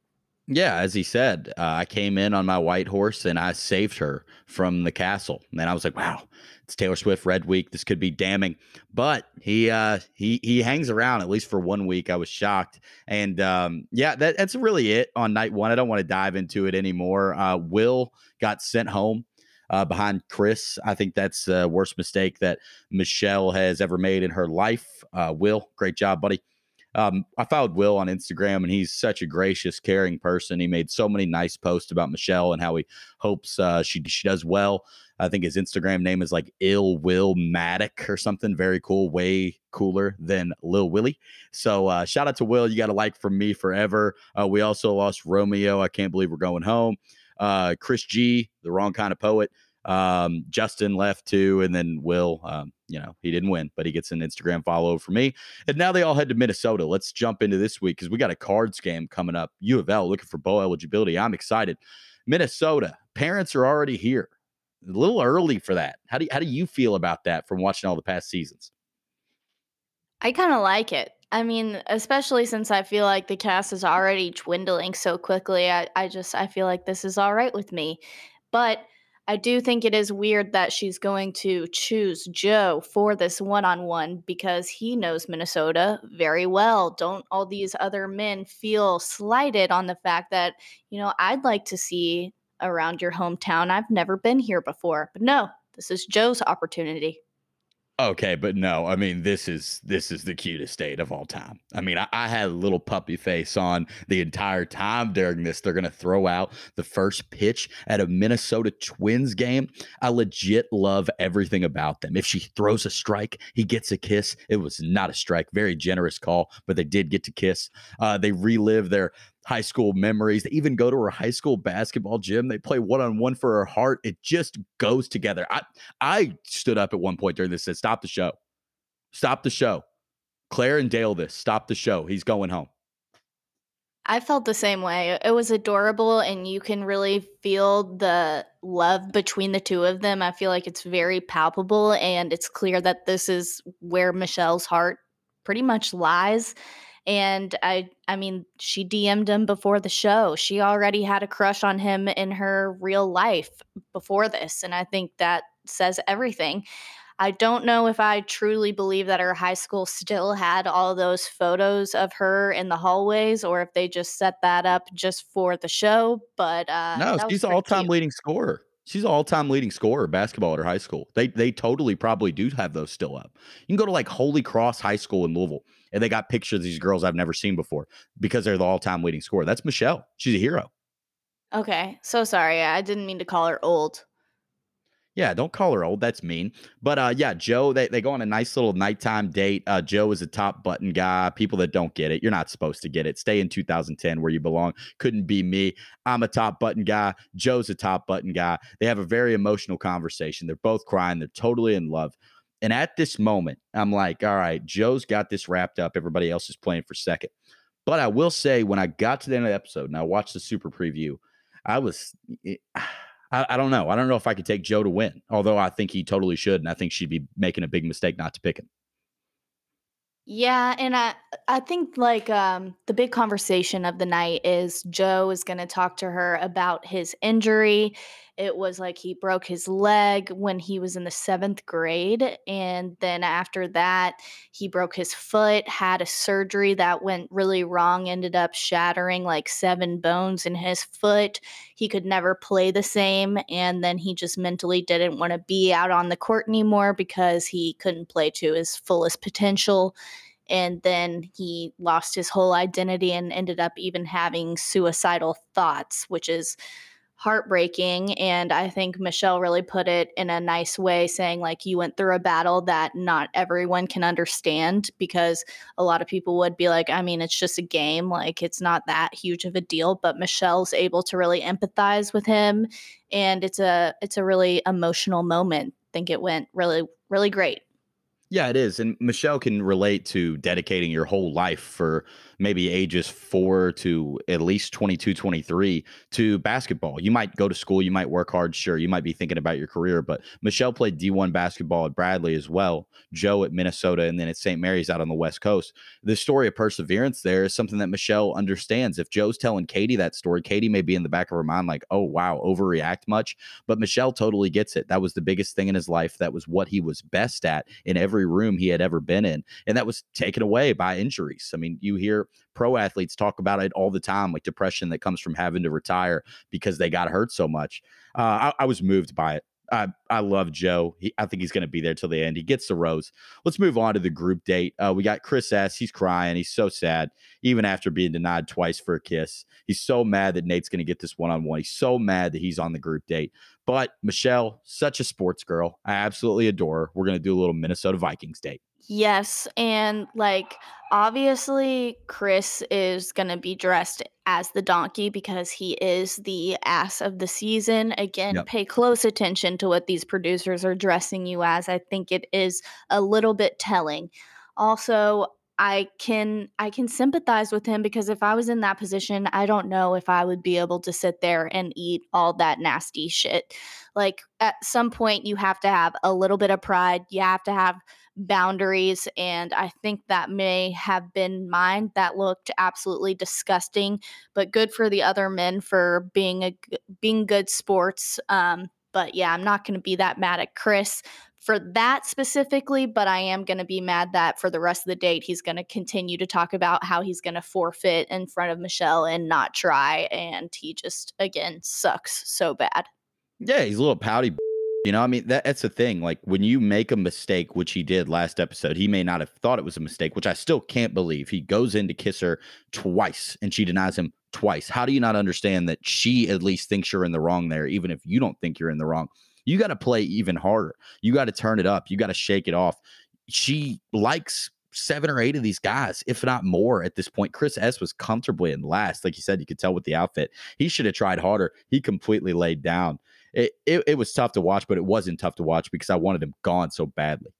Yeah, as he said, uh, I came in on my white horse and I saved her from the castle. And I was like, wow, it's Taylor Swift Red Week. This could be damning. But he uh, he he hangs around at least for one week. I was shocked. And um, yeah, that, that's really it on night one. I don't want to dive into it anymore. Uh, Will got sent home uh, behind Chris. I think that's the worst mistake that Michelle has ever made in her life. Uh, Will, great job, buddy. Um, I followed Will on Instagram, and he's such a gracious, caring person. He made so many nice posts about Michelle and how he hopes uh, she she does well. I think his Instagram name is like Ill Will Matic or something very cool, way cooler than Lil Willie. So uh, shout out to Will. You got a like from me forever. Uh, we also lost Romeo. I can't believe we're going home uh, Chris G, the wrong kind of poet. Um, Justin left too, and then Will. Um, you know, he didn't win, but he gets an Instagram follow for me. And now they all head to Minnesota. Let's jump into this week because we got a cards game coming up. U of L looking for bowl eligibility. I'm excited. Minnesota parents are already here. A little early for that. How do you, how do you feel about that from watching all the past seasons? I kind of like it. I mean, especially since I feel like the cast is already dwindling so quickly, I, I just I feel like this is all right with me. But I do think it is weird that she's going to choose Joe for this one on one because he knows Minnesota very well. Don't all these other men feel slighted on the fact that, you know, I'd like to see around your hometown. I've never been here before. But no, this is Joe's opportunity. Okay, but no, I mean this is this is the cutest date of all time. I mean, I, I, had a little puppy face on the entire time during this. They're gonna throw out the first pitch at a Minnesota Twins game. I legit love everything about them. If she throws a strike, he gets a kiss. It was not a strike, very generous call, but they did get to kiss. Uh, they relive their high school memories. They even go to her high school basketball gym. They play one on one for her heart. It just goes together. I I stood up at one point during this said, "Stop the show, stop the show." Clare and Dale, this stop the show. He's going home. I felt the same way. It was adorable, and you can really feel the love between the two of them. I feel like it's very palpable, and it's clear that this is where Michelle's heart pretty much lies and i i mean she dm'd him before the show. She already had a crush on him in her real life before this and i think that says everything. I don't know if i truly believe that her high school still had all those photos of her in the hallways or if they just set that up just for the show but uh no she's all-time leading scorer. She's an all-time leading scorer basketball at her high school. They they totally probably do have those still up. You can go to like Holy Cross High School in Louisville, and they got pictures of these girls I've never seen before because they're the all-time leading scorer. That's Michelle. She's a hero. Okay, so sorry. I didn't mean to call her old. Yeah, don't call her old. That's mean. But uh, yeah, Joe, they, they go on a nice little nighttime date. Uh, Joe is a top button guy. People that don't get it, you're not supposed to get it. Stay in 2010 where you belong. Couldn't be me. I'm a top button guy. Joe's a top button guy. They have a very emotional conversation. They're both crying. They're totally in love. And at this moment, I'm like, all right, Joe's got this wrapped up. Everybody else is playing for second. But I will say, when I got to the end of the episode and I watched the super preview, I was, I, I, don't know. I don't know if I could take Joe to win, although I think he totally should, and I think she'd be making a big mistake not to pick him. Yeah, and I I think like um the big conversation of the night is Joe is going to talk to her about his injury. It was like he broke his leg when he was in the 7th grade and then after that he broke his foot, had a surgery that went really wrong, ended up shattering like 7 bones in his foot. He could never play the same and then he just mentally didn't want to be out on the court anymore because he couldn't play to his fullest potential and then he lost his whole identity and ended up even having suicidal thoughts which is heartbreaking and i think michelle really put it in a nice way saying like you went through a battle that not everyone can understand because a lot of people would be like i mean it's just a game like it's not that huge of a deal but michelle's able to really empathize with him and it's a it's a really emotional moment i think it went really really great yeah, it is. And Michelle can relate to dedicating your whole life for maybe ages four to at least 22, 23 to basketball. You might go to school, you might work hard, sure. You might be thinking about your career, but Michelle played D1 basketball at Bradley as well, Joe at Minnesota, and then at St. Mary's out on the West Coast. The story of perseverance there is something that Michelle understands. If Joe's telling Katie that story, Katie may be in the back of her mind like, oh, wow, overreact much. But Michelle totally gets it. That was the biggest thing in his life. That was what he was best at in every room he had ever been in. And that was taken away by injuries. I mean, you hear pro athletes talk about it all the time, like depression that comes from having to retire because they got hurt so much. Uh, I, I was moved by it. I, I love Joe. He, I think he's going to be there till the end. He gets the rose. Let's move on to the group date. Uh, we got Chris S. He's crying. He's so sad, even after being denied twice for a kiss. He's so mad that Nate's going to get this one on one. He's so mad that he's on the group date. But Michelle, such a sports girl. I absolutely adore her. We're going to do a little Minnesota Vikings date. Yes, and like obviously Chris is going to be dressed as the donkey because he is the ass of the season. Again, yep. pay close attention to what these producers are dressing you as. I think it is a little bit telling. Also, I can I can sympathize with him because if I was in that position, I don't know if I would be able to sit there and eat all that nasty shit. Like at some point you have to have a little bit of pride. You have to have boundaries and I think that may have been mine that looked absolutely disgusting, but good for the other men for being a being good sports. Um but yeah, I'm not going to be that mad at Chris for that specifically, but I am going to be mad that for the rest of the date, he's going to continue to talk about how he's going to forfeit in front of Michelle and not try. And he just, again, sucks so bad. Yeah, he's a little pouty. You know, I mean, that, that's the thing. Like when you make a mistake, which he did last episode, he may not have thought it was a mistake, which I still can't believe. He goes in to kiss her twice and she denies him twice. How do you not understand that she at least thinks you're in the wrong there, even if you don't think you're in the wrong? you got to play even harder. You got to turn it up. You got to shake it off. She likes seven or eight of these guys, if not more at this point. Chris S was comfortably in last. Like you said, you could tell with the outfit. He should have tried harder. He completely laid down. It, it, it was tough to watch, but it wasn't tough to watch because I wanted him gone so badly.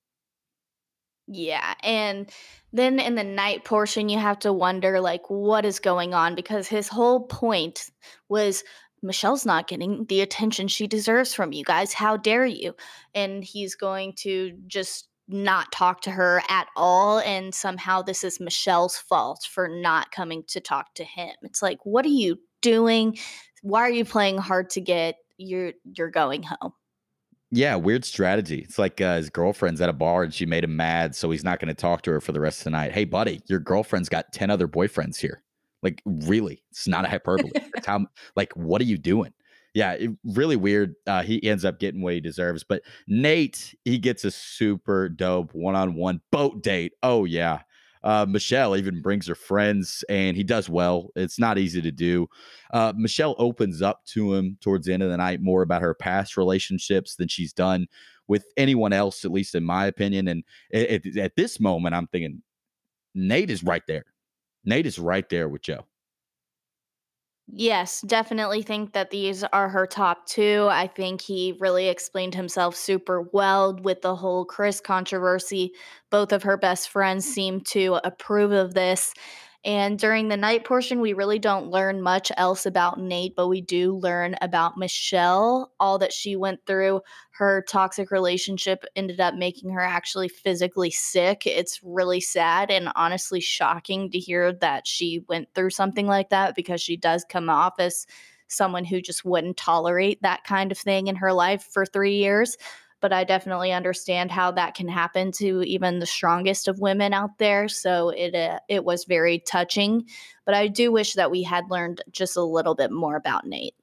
Yeah. And then in the night portion, you have to wonder, like, what is going on? Because his whole point was Michelle's not getting the attention she deserves from you guys. How dare you? And he's going to just not talk to her at all. And somehow this is Michelle's fault for not coming to talk to him. It's like, what are you doing? Why are you playing hard to get? You're you're going home. Yeah, weird strategy. It's like uh, his girlfriend's at a bar and she made him mad, so he's not going to talk to her for the rest of the night. Hey, buddy, your girlfriend's got 10 other boyfriends here. Like, really, it's not a hyperbole. it's how, like, what are you doing? yeah, it, really weird. Uh, he ends up getting what he deserves, but Nate he gets a super dope one on one boat date. Oh yeah. Uh, Michelle even brings her friends, and he does well. It's not easy to do. Uh, Michelle opens up to him towards the end of the night more about her past relationships than she's done with anyone else, at least in my opinion. And at, at this moment, I'm thinking Nate is right there. Nate is right there with Joe. Yes, definitely think that these are her top two. I think he really explained himself super well with the whole Chris controversy. Both of her best friends seem to approve of this. And during the night portion, we really don't learn much else about Nate, but we do learn about Michelle, all that she went through. Her toxic relationship ended up making her actually physically sick. It's really sad and honestly shocking to hear that she went through something like that because she does come off as someone who just wouldn't tolerate that kind of thing in her life for three years but I definitely understand how that can happen to even the strongest of women out there. So it uh, it was very touching, but I do wish that we had learned just a little bit more about Nate.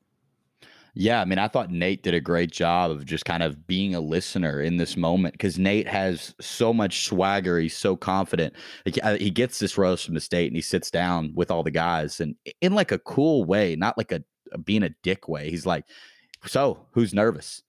Yeah, I mean, I thought Nate did a great job of just kind of being a listener in this moment because Nate has so much swagger. He's so confident. Uh, he gets this rose from the state and he sits down with all the guys and in like a cool way, not like a being a dick way. He's like, "So, who's nervous?"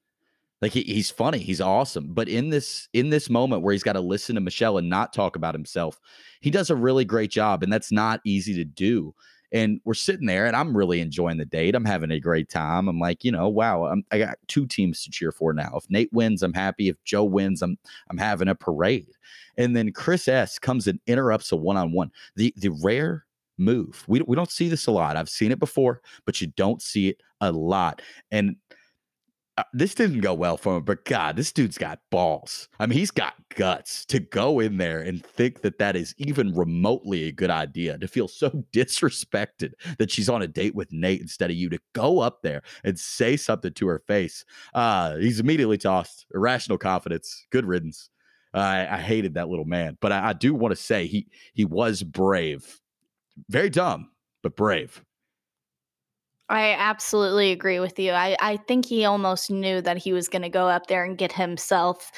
Like he, he's funny, he's awesome. But in this in this moment where he's got to listen to Michelle and not talk about himself, he does a really great job, and that's not easy to do. And we're sitting there, and I'm really enjoying the date. I'm having a great time. I'm like, you know, wow, I'm, I got two teams to cheer for now. If Nate wins, I'm happy. If Joe wins, I'm I'm having a parade. And then Chris S comes and interrupts a one on one. The the rare move. We we don't see this a lot. I've seen it before, but you don't see it a lot. And uh, this didn't go well for him, but God, this dude's got balls. I mean, he's got guts to go in there and think that that is even remotely a good idea. To feel so [laughs] disrespected that she's on a date with Nate instead of you, to go up there and say something to her face. Uh, he's immediately tossed. Irrational confidence. Good riddance. I, I, hated that little man, but I, I do want to say he he was brave. Very dumb, but brave. I absolutely agree with you. I, I think he almost knew that he was going to go up there and get himself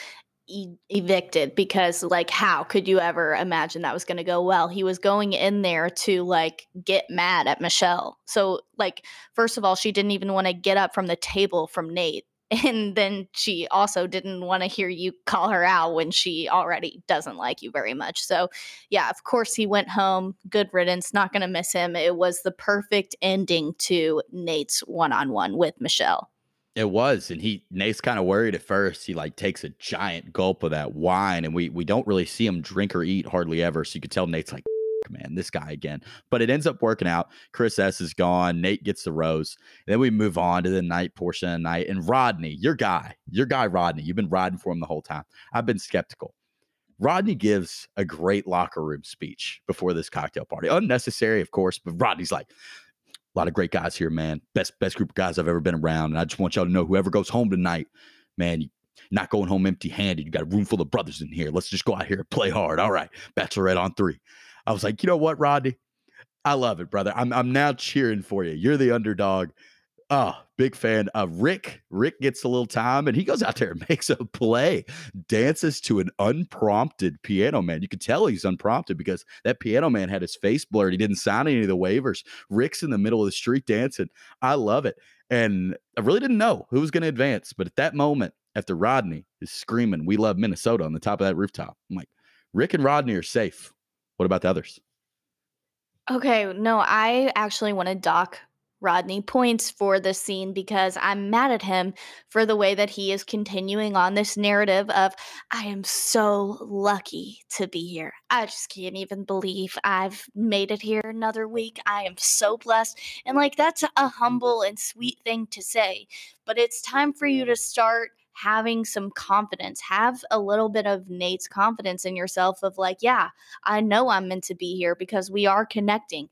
e- evicted because, like, how could you ever imagine that was going to go well? He was going in there to, like, get mad at Michelle. So, like, first of all, she didn't even want to get up from the table from Nate and then she also didn't want to hear you call her out when she already doesn't like you very much. So, yeah, of course, he went home. Good riddance. Not going to miss him. It was the perfect ending to Nate's one on one with Michelle. It was, and he Nate's kind of worried at first. He like takes a giant gulp of that wine, and we we don't really see him drink or eat hardly ever. So you could tell Nate's like, man, this guy again. But it ends up working out. Chris S is gone. Nate gets the rose. And then we move on to the night portion of the night. And Rodney, your guy, your guy, Rodney, you've been riding for him the whole time. I've been skeptical. Rodney gives a great locker room speech before this cocktail party. Unnecessary, of course, but Rodney's like, a lot of great guys here, man. Best best group of guys I've ever been around. And I just want y'all to know whoever goes home tonight, man, you not going home empty handed. You got a room full of brothers in here. Let's just go out here and play hard. All right. Bachelorette on three. I was like, you know what, Rodney? I love it, brother. I'm I'm now cheering for you. You're the underdog. Oh, big fan. of Rick, Rick gets a little time and he goes out there and [laughs] makes a play, dances to an unprompted piano man. You could tell he's unprompted because that piano man had his face blurred. He didn't sign any of the waivers. Rick's in the middle of the street dancing. I love it. And I really didn't know who was going to advance. But at that moment, after Rodney is screaming, We love Minnesota on the top of that rooftop, I'm like, Rick and Rodney are safe. What about the others? Okay, no, I actually want to dock Rodney points for this scene because I'm mad at him for the way that he is continuing on this narrative of, I am so lucky to be here. I just can't even believe I've made it here another week. I am so blessed. And like, that's a humble and sweet thing to say, but it's time for you to start having some confidence. Have a little bit of Nate's confidence in yourself of like, yeah, I know I'm meant to be here because we are connecting.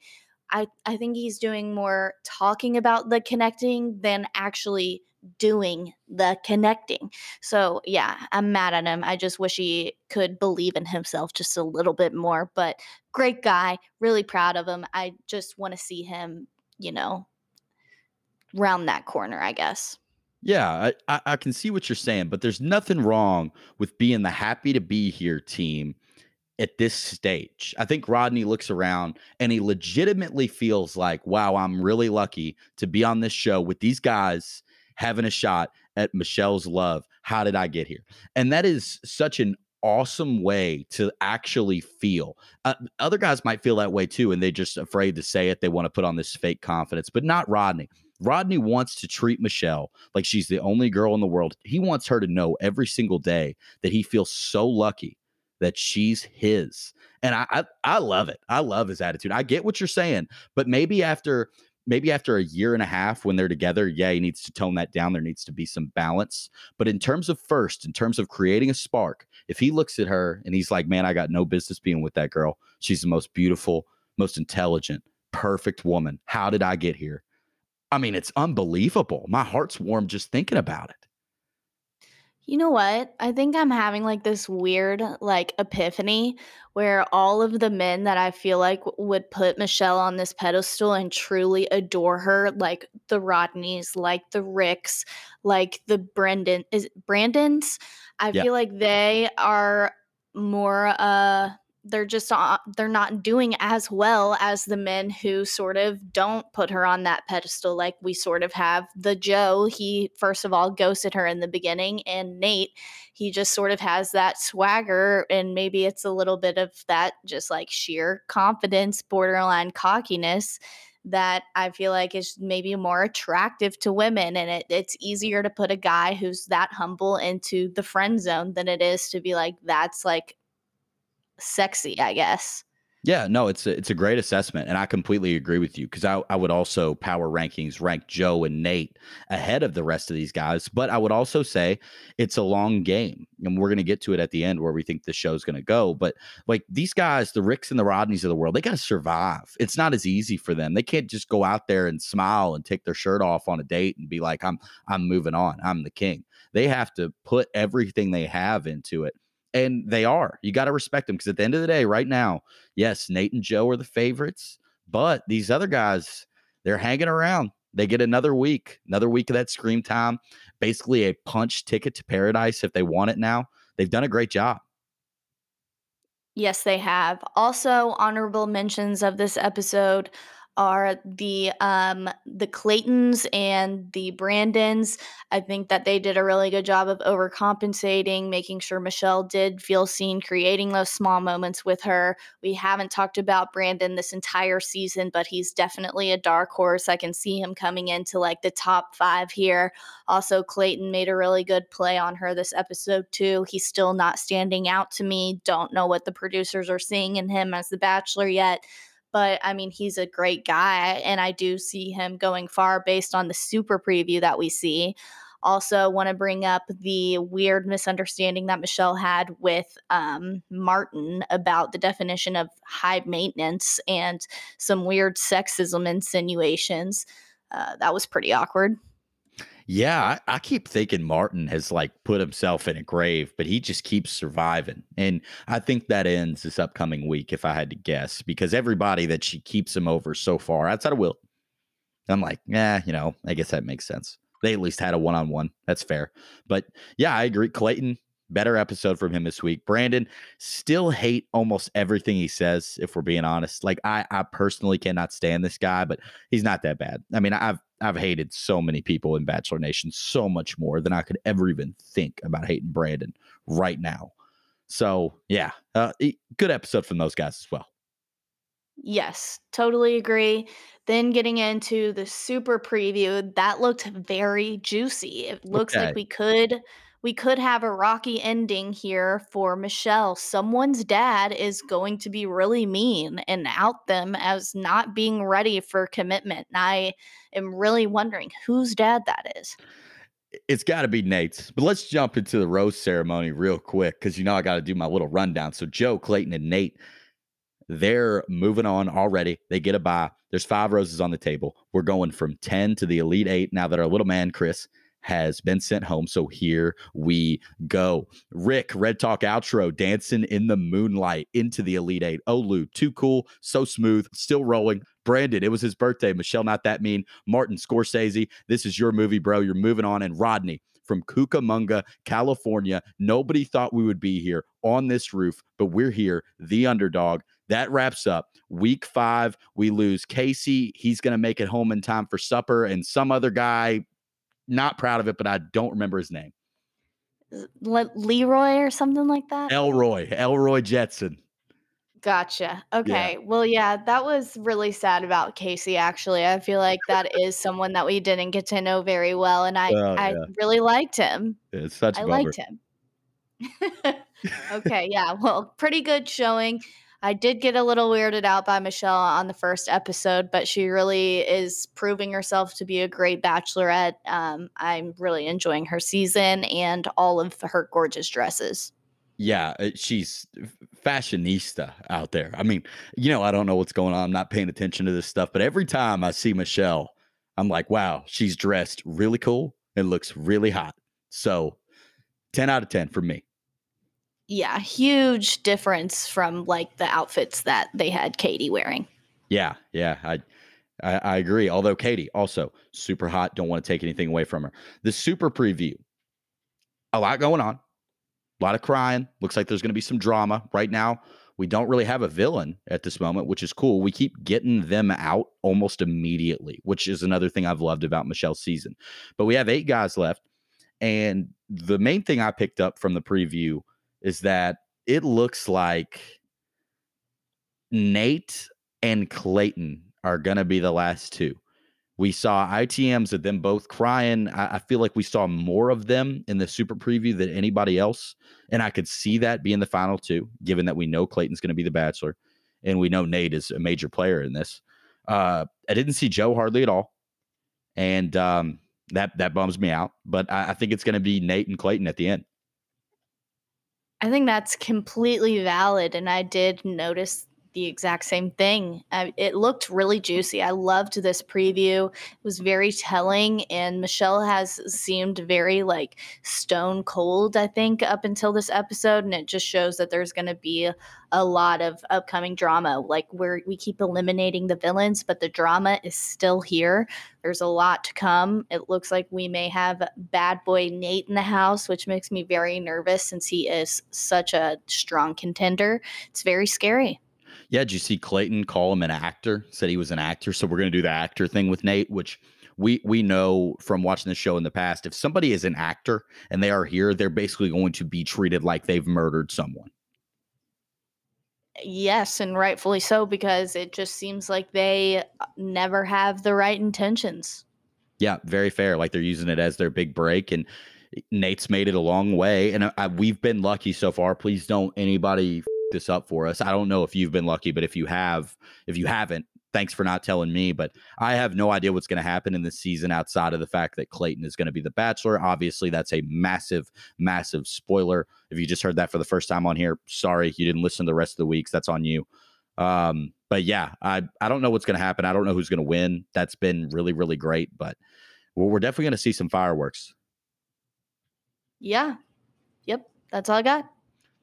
I, I think he's doing more talking about the connecting than actually doing the connecting. So, yeah, I'm mad at him. I just wish he could believe in himself just a little bit more. But great guy, really proud of him. I just want to see him, you know, round that corner, I guess. Yeah, I, I can see what you're saying, but there's nothing wrong with being the happy to be here team at this stage. I think Rodney looks around and he legitimately feels like, wow, I'm really lucky to be on this show with these guys having a shot at Michelle's love. How did I get here? And that is such an awesome way to actually feel. Uh, other guys might feel that way too, and they're just afraid to say it. They want to put on this fake confidence, but not Rodney. Rodney wants to treat Michelle like she's the only girl in the world. He wants her to know every single day that he feels so lucky that she's his. And I, I, I love it. I love his attitude. I get what you're saying, but maybe after maybe after a year and a half when they're together, yeah, he needs to tone that down. There needs to be some balance. But in terms of first, in terms of creating a spark, if he looks at her and he's like, man, I got no business being with that girl. She's the most beautiful, most intelligent, perfect woman. How did I get here? I mean, it's unbelievable. My heart's warm just thinking about it. You know what? I think I'm having like this weird like epiphany where all of the men that I feel like would put Michelle on this pedestal and truly adore her, like the Rodneys, like the Ricks, like the Brendan is it Brandons. I Yeah. feel like they are more uh they're just uh, they're not doing as well as the men who sort of don't put her on that pedestal like we sort of have the joe he first of all ghosted her in the beginning and nate he just sort of has that swagger and maybe it's a little bit of that just like sheer confidence borderline cockiness that I feel like is maybe more attractive to women. And it, it's easier to put a guy who's that humble into the friend zone than it is to be like, that's like sexy, I guess. Yeah, no, it's a, it's a great assessment, and I completely agree with you because I, I would also power rankings rank Joe and Nate ahead of the rest of these guys, but I would also say it's a long game, and we're going to get to it at the end where we think the show's going to go. But like these guys, the Ricks and the Rodneys of the world, they got to survive. It's not as easy for them. They can't just go out there and smile and take their shirt off on a date and be like, "I'm I'm moving on. I'm the king." They have to put everything they have into it. And they are. You got to respect them because at the end of the day, right now, yes, Nate and Joe are the favorites, but these other guys, they're hanging around. They get another week, another week of that scream time, basically a punch ticket to paradise if they want it now. They've done a great job. Yes, they have. Also, honorable mentions of this episode are the um the Claytons and the Brandons. I think that they did a really good job of overcompensating, making sure Michelle did feel seen, creating those small moments with her. We haven't talked about Brandon this entire season, but he's definitely a dark horse. I can see him coming into like the top 5 here. Also, Clayton made a really good play on her this episode too. He's still not standing out to me. Don't know what the producers are seeing in him as the bachelor yet but I mean, he's a great guy, and I do see him going far based on the super preview that we see. Also, want to bring up the weird misunderstanding that Michelle had with um, Martin about the definition of high maintenance and some weird sexism insinuations. Uh, that was pretty awkward. Yeah, I, I keep thinking Martin has like put himself in a grave, but he just keeps surviving. And I think that ends this upcoming week, if I had to guess, because everybody that she keeps him over so far, outside of Will, I'm like, yeah, you know, I guess that makes sense. They at least had a one on one. That's fair. But yeah, I agree. Clayton, better episode from him this week. Brandon, still hate almost everything he says, if we're being honest. Like I, I personally cannot stand this guy, but he's not that bad. I mean, I've I've hated so many people in Bachelor Nation so much more than I could ever even think about hating Brandon right now. So yeah, uh, good episode from those guys as well. Yes, totally agree. Then getting into the super preview, that looked very juicy. It looks Okay. like we could we could have a rocky ending here for Michelle. Someone's dad is going to be really mean and out them as not being ready for commitment. And I am really wondering whose dad that is. It's got to be Nate's. But let's jump into the rose ceremony real quick because you know I got to do my little rundown. So Joe, Clayton, and Nate, they're moving on already. They get a bye. There's five roses on the table. We're going from 10 to the Elite Eight now that our little man, Chris, has been sent home. So here we go. Rick, Red Talk outro, dancing in the moonlight into the Elite Eight. Oh, Olu, too cool, so smooth, still rolling. Brandon, it was his birthday. Michelle, not that mean. Martin Scorsese, this is your movie, bro. You're moving on. And Rodney from Cucamonga, California. Nobody thought we would be here on this roof, but we're here, the underdog. That wraps up week five. We lose Casey. He's going to make it home in time for supper. And some other guy, not proud of it, but I don't remember his name. Le- Leroy or something like that. Elroy, Elroy Jetson. Gotcha. Okay. Well, yeah, that was really sad about Casey, actually. I feel like that is someone that we didn't get to know very well. And I, Oh, I yeah. really liked him. It's such a I liked him. [laughs] okay. Yeah. Well, pretty good showing. I did get a little weirded out by Michelle on the first episode, but she really is proving herself to be a great bachelorette. Um, I'm really enjoying her season and all of her gorgeous dresses. Yeah, uh, she's fashionista out there. I mean, you know, I don't know what's going on. I'm not paying attention to this stuff, but every time I see Michelle, I'm like, wow, she's dressed really cool and looks really hot. So 10 out of 10 for me. Yeah, huge difference from like the outfits that they had Katie wearing. Yeah, yeah, I, I I agree. Although Katie also super hot. Don't want to take anything away from her. The super preview, a lot going on, a lot of crying. Looks like there's going to be some drama right now. We don't really have a villain at this moment, which is cool. We keep getting them out almost immediately, which is another thing I've loved about Michelle's season. But we have eight guys left, and the main thing I picked up from the preview is that it looks like Nate and Clayton are going to be the last two. We saw ITMs of them both crying. I, I feel like we saw more of them in the super preview than anybody else. And I could see that being the final two, given that we know Clayton's going to be the bachelor and we know Nate is a major player in this. Uh, I didn't see Joe hardly at all. And um, that that bums me out. But I, I think it's going to be Nate and Clayton at the end. I think that's completely valid. And I did notice the exact same thing. I, it looked really juicy. I loved this preview. It was very telling. And Michelle has seemed very like stone cold, I think, up until this episode. And it just shows that there's going to be a, a lot of upcoming drama. Like where we keep eliminating the villains, but the drama is still here. There's a lot to come. It looks like we may have bad boy Nate in the house, which makes me very nervous since he is such a strong contender. It's very scary. Yeah, did you see Clayton call him an actor? Said he was an actor. So we're going to do the actor thing with Nate, which we we know from watching the show in the past. If somebody is an actor and they are here, they're basically going to be treated like they've murdered someone. Yes, and rightfully so, because it just seems like they uh, never have the right intentions. Yeah, very fair. Like they're using it as their big break, and Nate's made it a long way, and I, we've been lucky so far. Please don't anybody this up for us. I don't know if you've been lucky, but if you have, if you haven't, thanks for not telling me. But I have no idea what's going to happen in this season outside of the fact that Clayton is going to be the Bachelor. Obviously, that's a massive, massive spoiler. If you just heard that for the first time on here, sorry you didn't listen to the rest of the weeks. That's on you. Um, but yeah, I I don't know what's going to happen. I don't know who's going to win. That's been really, really great, but well, we're definitely going to see some fireworks. Yeah. Yep. That's all I got.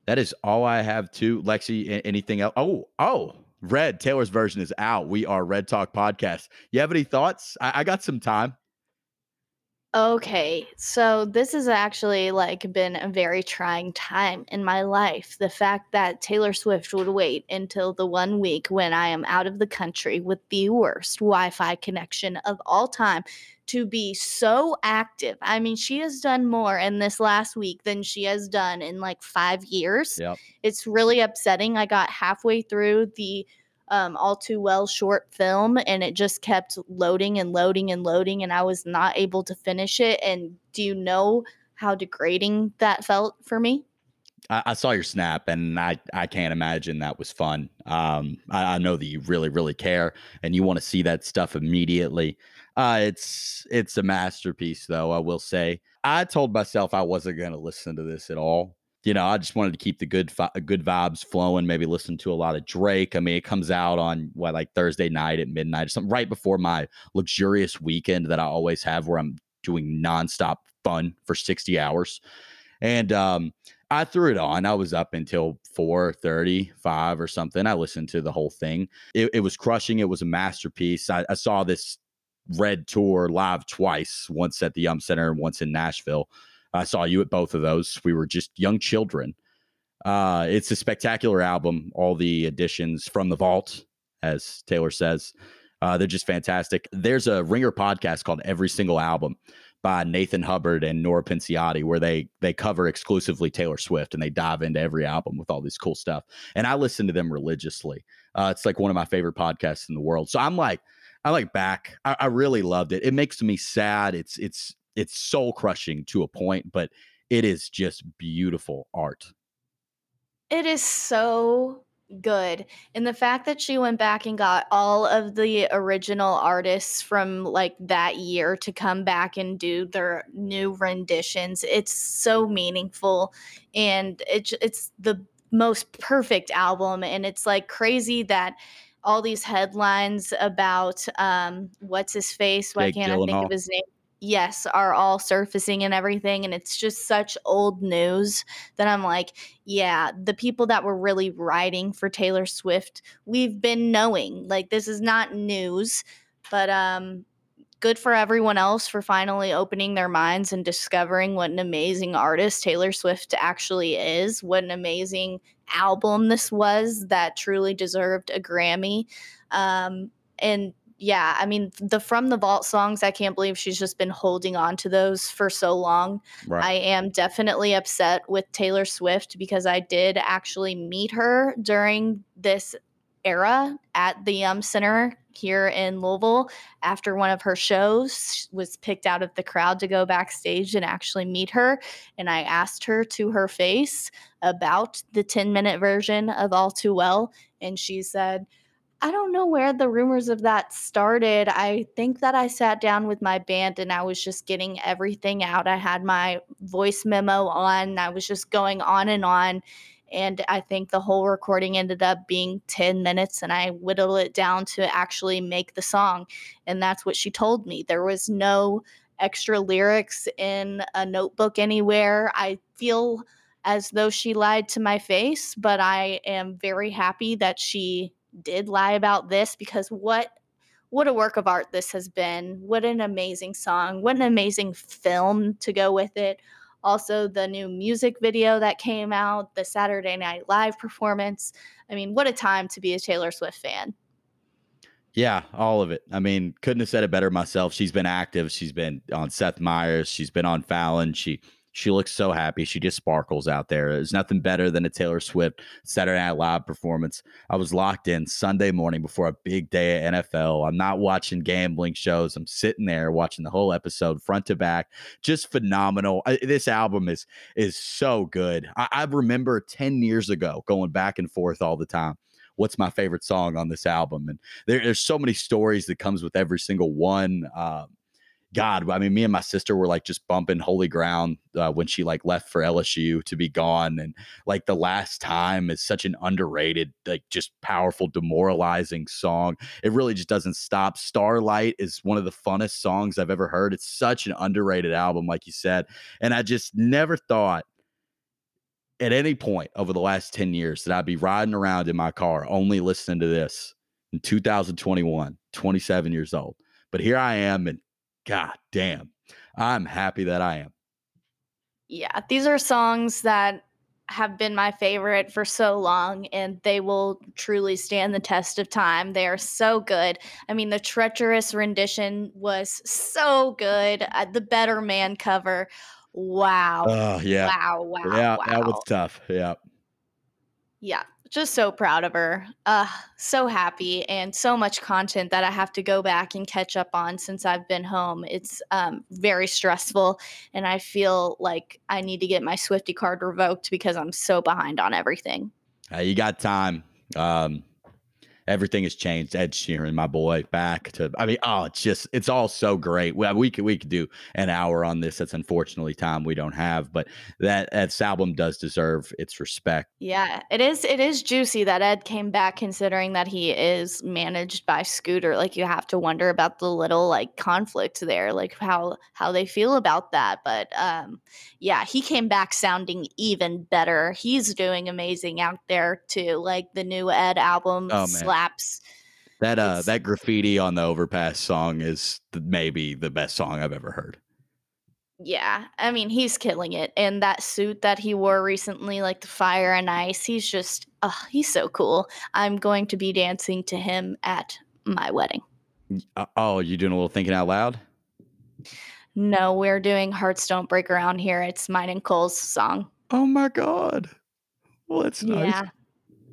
That is all I have to Lexi. Anything else? Oh, oh, Red Taylor's version is out. We are Red Talk Podcast. You have any thoughts? I, I got some time. Okay, so this has actually like been a very trying time in my life. The fact that Taylor Swift would wait until the one week when I am out of the country with the worst Wi-Fi connection of all time to be so active. I mean, she has done more in this last week than she has done in like 5 years. Yep. It's really upsetting. I got halfway through the um, all too well short film and it just kept loading and loading and loading and i was not able to finish it and do you know how degrading that felt for me I, I saw your snap, and I I can't imagine that was fun. Um, I, I know that you really, really care, and you want to see that stuff immediately. Uh, it's it's a masterpiece, though. I will say. I told myself I wasn't going to listen to this at all. You know, I just wanted to keep the good fi- good vibes flowing. Maybe listen to a lot of Drake. I mean, it comes out on what like Thursday night at midnight, or something right before my luxurious weekend that I always have, where I'm doing nonstop fun for sixty hours. And um, I threw it on. I was up until 4:35 or something. I listened to the whole thing. It, it was crushing. It was a masterpiece. I, I, saw this Red tour live twice, once at the Yum Center and once in Nashville. I saw you at both of those. We were just young children. Uh, it's a spectacular album. All the additions from the vault, as Taylor says, uh, they're just fantastic. There's a Ringer podcast called Every Single Album by Nathan Hubbard and Nora Princiotti, where they they cover exclusively Taylor Swift and they dive into every album with all this cool stuff. And I listen to them religiously. Uh, it's like one of my favorite podcasts in the world. So I'm like, I like back. I, I really loved it. It makes me sad. It's it's it's soul crushing to a point, but it is just beautiful art. It is so good. And the fact that she went back and got all of the original artists from like that year to come back and do their new renditions, it's so meaningful and it's it's the most perfect album and it's like crazy that all these headlines about um what's his face why Jake can't Gyllenhaal. I think of his name yes, are all surfacing and everything. And it's just such old news that I'm like, yeah, the people that were really writing for Taylor Swift, we've been knowing. Like, this is not news, but um, good for everyone else for finally opening their minds and discovering what an amazing artist Taylor Swift actually is. What an amazing album this was that truly deserved a Grammy. Um, and yeah, I mean the from the vault songs, I can't believe she's just been holding on to those for so long. Right. I am definitely upset with Taylor Swift because I did actually meet her during this era at the Yum Center here in Louisville after one of her shows was picked out of the crowd to go backstage and actually meet her and I asked her to her face about the 10 minute version of All Too Well and she said I don't know where the rumors of that started. I think that I sat down with my band and I was just getting everything out. I had my voice memo on, I was just going on and on. And I think the whole recording ended up being 10 minutes, and I whittled it down to actually make the song. And that's what she told me. There was no extra lyrics in a notebook anywhere. I feel as though she lied to my face, but I am very happy that she did lie about this because what what a work of art this has been. What an amazing song. What an amazing film to go with it. Also, the new music video that came out, the Saturday Night Live performance. I mean, what a time to be a Taylor Swift fan. Yeah, all of it. I mean, couldn't have said it better myself. She's been active. She's been on Seth Meyers. She's been on Fallon. She she looks so happy. She just sparkles out there. There's nothing better than a Taylor Swift Saturday Night Live performance. I was locked in Sunday morning before a big day at NFL. I'm not watching gambling shows. I'm sitting there watching the whole episode front to back. Just phenomenal. I, this album is is so good. I, I remember 10 years ago going back and forth all the time what's my favorite song on this album and there, there's so many stories that comes with every single one um, God, I mean, me and my sister were like just bumping holy ground uh, when she like left for LSU to be gone. And like the last time is such an underrated, like just powerful, demoralizing song. It really just doesn't stop. Starlight is one of the funnest songs I've ever heard. It's such an underrated album, like you said. And I just never thought at any point over the last 10 years that I'd be riding around in my car only listening to this in 2021, 27 years old. But here I am and God damn. I'm happy that I am. Yeah, these are songs that have been my favorite for so long and they will truly stand the test of time. They are so good. I mean, the treacherous rendition was so good. Uh, the Better Man cover. Wow. Oh, yeah. Wow. Wow. Yeah, wow. that was tough. Yeah. Yeah just so proud of her. Uh, so happy and so much content that I have to go back and catch up on since I've been home. It's um, very stressful, and I feel like I need to get my Swifty card revoked because I'm so behind on everything. You got time. Um, everything has changed. Ed Sheeran, my boy, back to I mean, oh, it's just it's all so great. Well, we could we could do an hour on this. That's unfortunately time we don't have, but that that album does deserve its respect. Yeah, it is it is juicy that Ed came back considering that he is managed by Scooter. Like you have to wonder about the little like conflict there, like how how they feel about that. But um yeah, he came back sounding even better. He's doing amazing out there too. Like the new Ed album Oh, That uh It's- that graffiti on the overpass song is maybe the best song I've ever heard. Yeah, I mean, he's killing it. And that suit that he wore recently, like the fire and ice, he's just, oh, he's so cool. I'm going to be dancing to him at my wedding. Uh, oh, you doing a little thinking out loud? No, we're doing Hearts Don't Break Around here. It's mine and Cole's song. Oh my god. Well, that's nice. Yeah.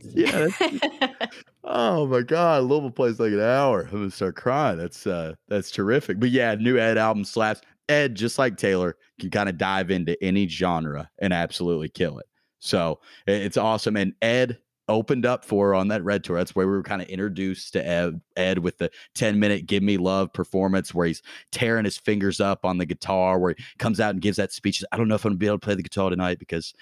Yeah. [laughs] oh my god, Louisville plays like an hour. I'm gonna start crying. That's uh that's terrific. But yeah, new Ed album slaps. Ed, just like Taylor, can kind of dive into any genre and absolutely kill it. So it's awesome. And Ed opened up for her on that red tour. That's where we were kind of introduced to Ed, Ed with the 10 minute Give Me Love performance where he's tearing his fingers up on the guitar, where he comes out and gives that speech. I don't know if I'm gonna be able to play the guitar tonight because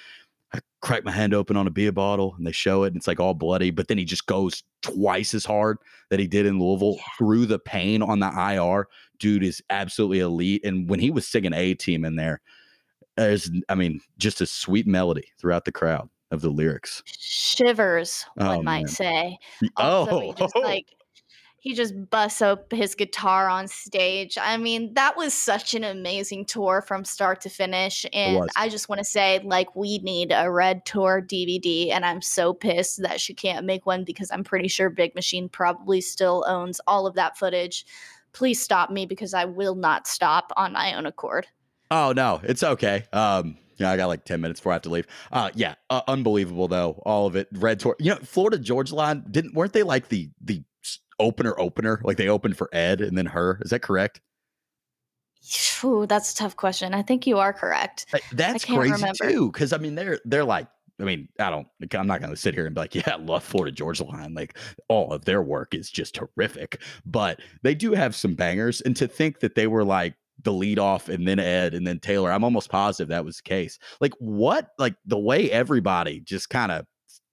I cracked my hand open on a beer bottle and they show it and it's like all bloody, but then he just goes twice as hard that he did in Louisville Yeah. through the pain on the IR. Dude is absolutely elite. And when he was singing A team in there, there's, I mean, just a sweet melody throughout the crowd of the lyrics. Shivers, one Oh, might man. say. Also, he oh, just oh, [laughs] like he just busts up his guitar on stage. I mean, that was such an amazing tour from start to finish. And. I just want to say, like, we need a red tour DVD. And I'm so pissed that she can't make one because I'm pretty sure Big Machine probably still owns all of that footage. Please stop me because I will not stop on my own accord. Oh no, it's okay. Um, yeah, I got like ten minutes before I have to leave. Uh, yeah, uh, unbelievable though, all of it. Red tour, you know, Florida Georgia line didn't weren't they like the the opener opener? Like they opened for Ed and then her. Is that correct? Ooh, that's a tough question. I think you are correct. That's crazy remember. too. Because I mean, they're they're like, I mean, I don't. I'm not going to sit here and be like, [laughs] yeah, I love Florida Georgia Line. Like all of their work is just terrific. But they do have some bangers, and to think that they were like the lead off and then Ed and then Taylor, I'm almost positive that was the case. Like what? Like the way everybody just kind of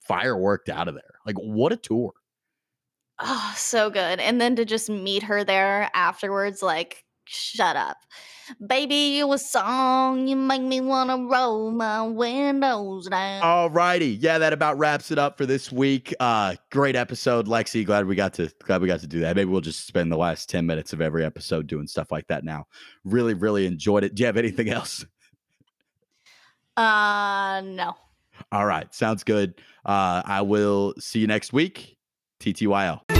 fireworked out of there. Like what a tour. Oh, so good. And then to just meet her there afterwards, like, shut up. Baby, you a song, you make me wanna roll my windows down. All righty. Yeah, that about wraps it up for this week. Uh great episode, Lexi. Glad we got to glad we got to do that. Maybe we'll just spend the last 10 minutes of every episode doing stuff like that now. Really, really enjoyed it. Do you have anything else? Uh, no. All right. Sounds good. Uh I will see you next week. TTYL.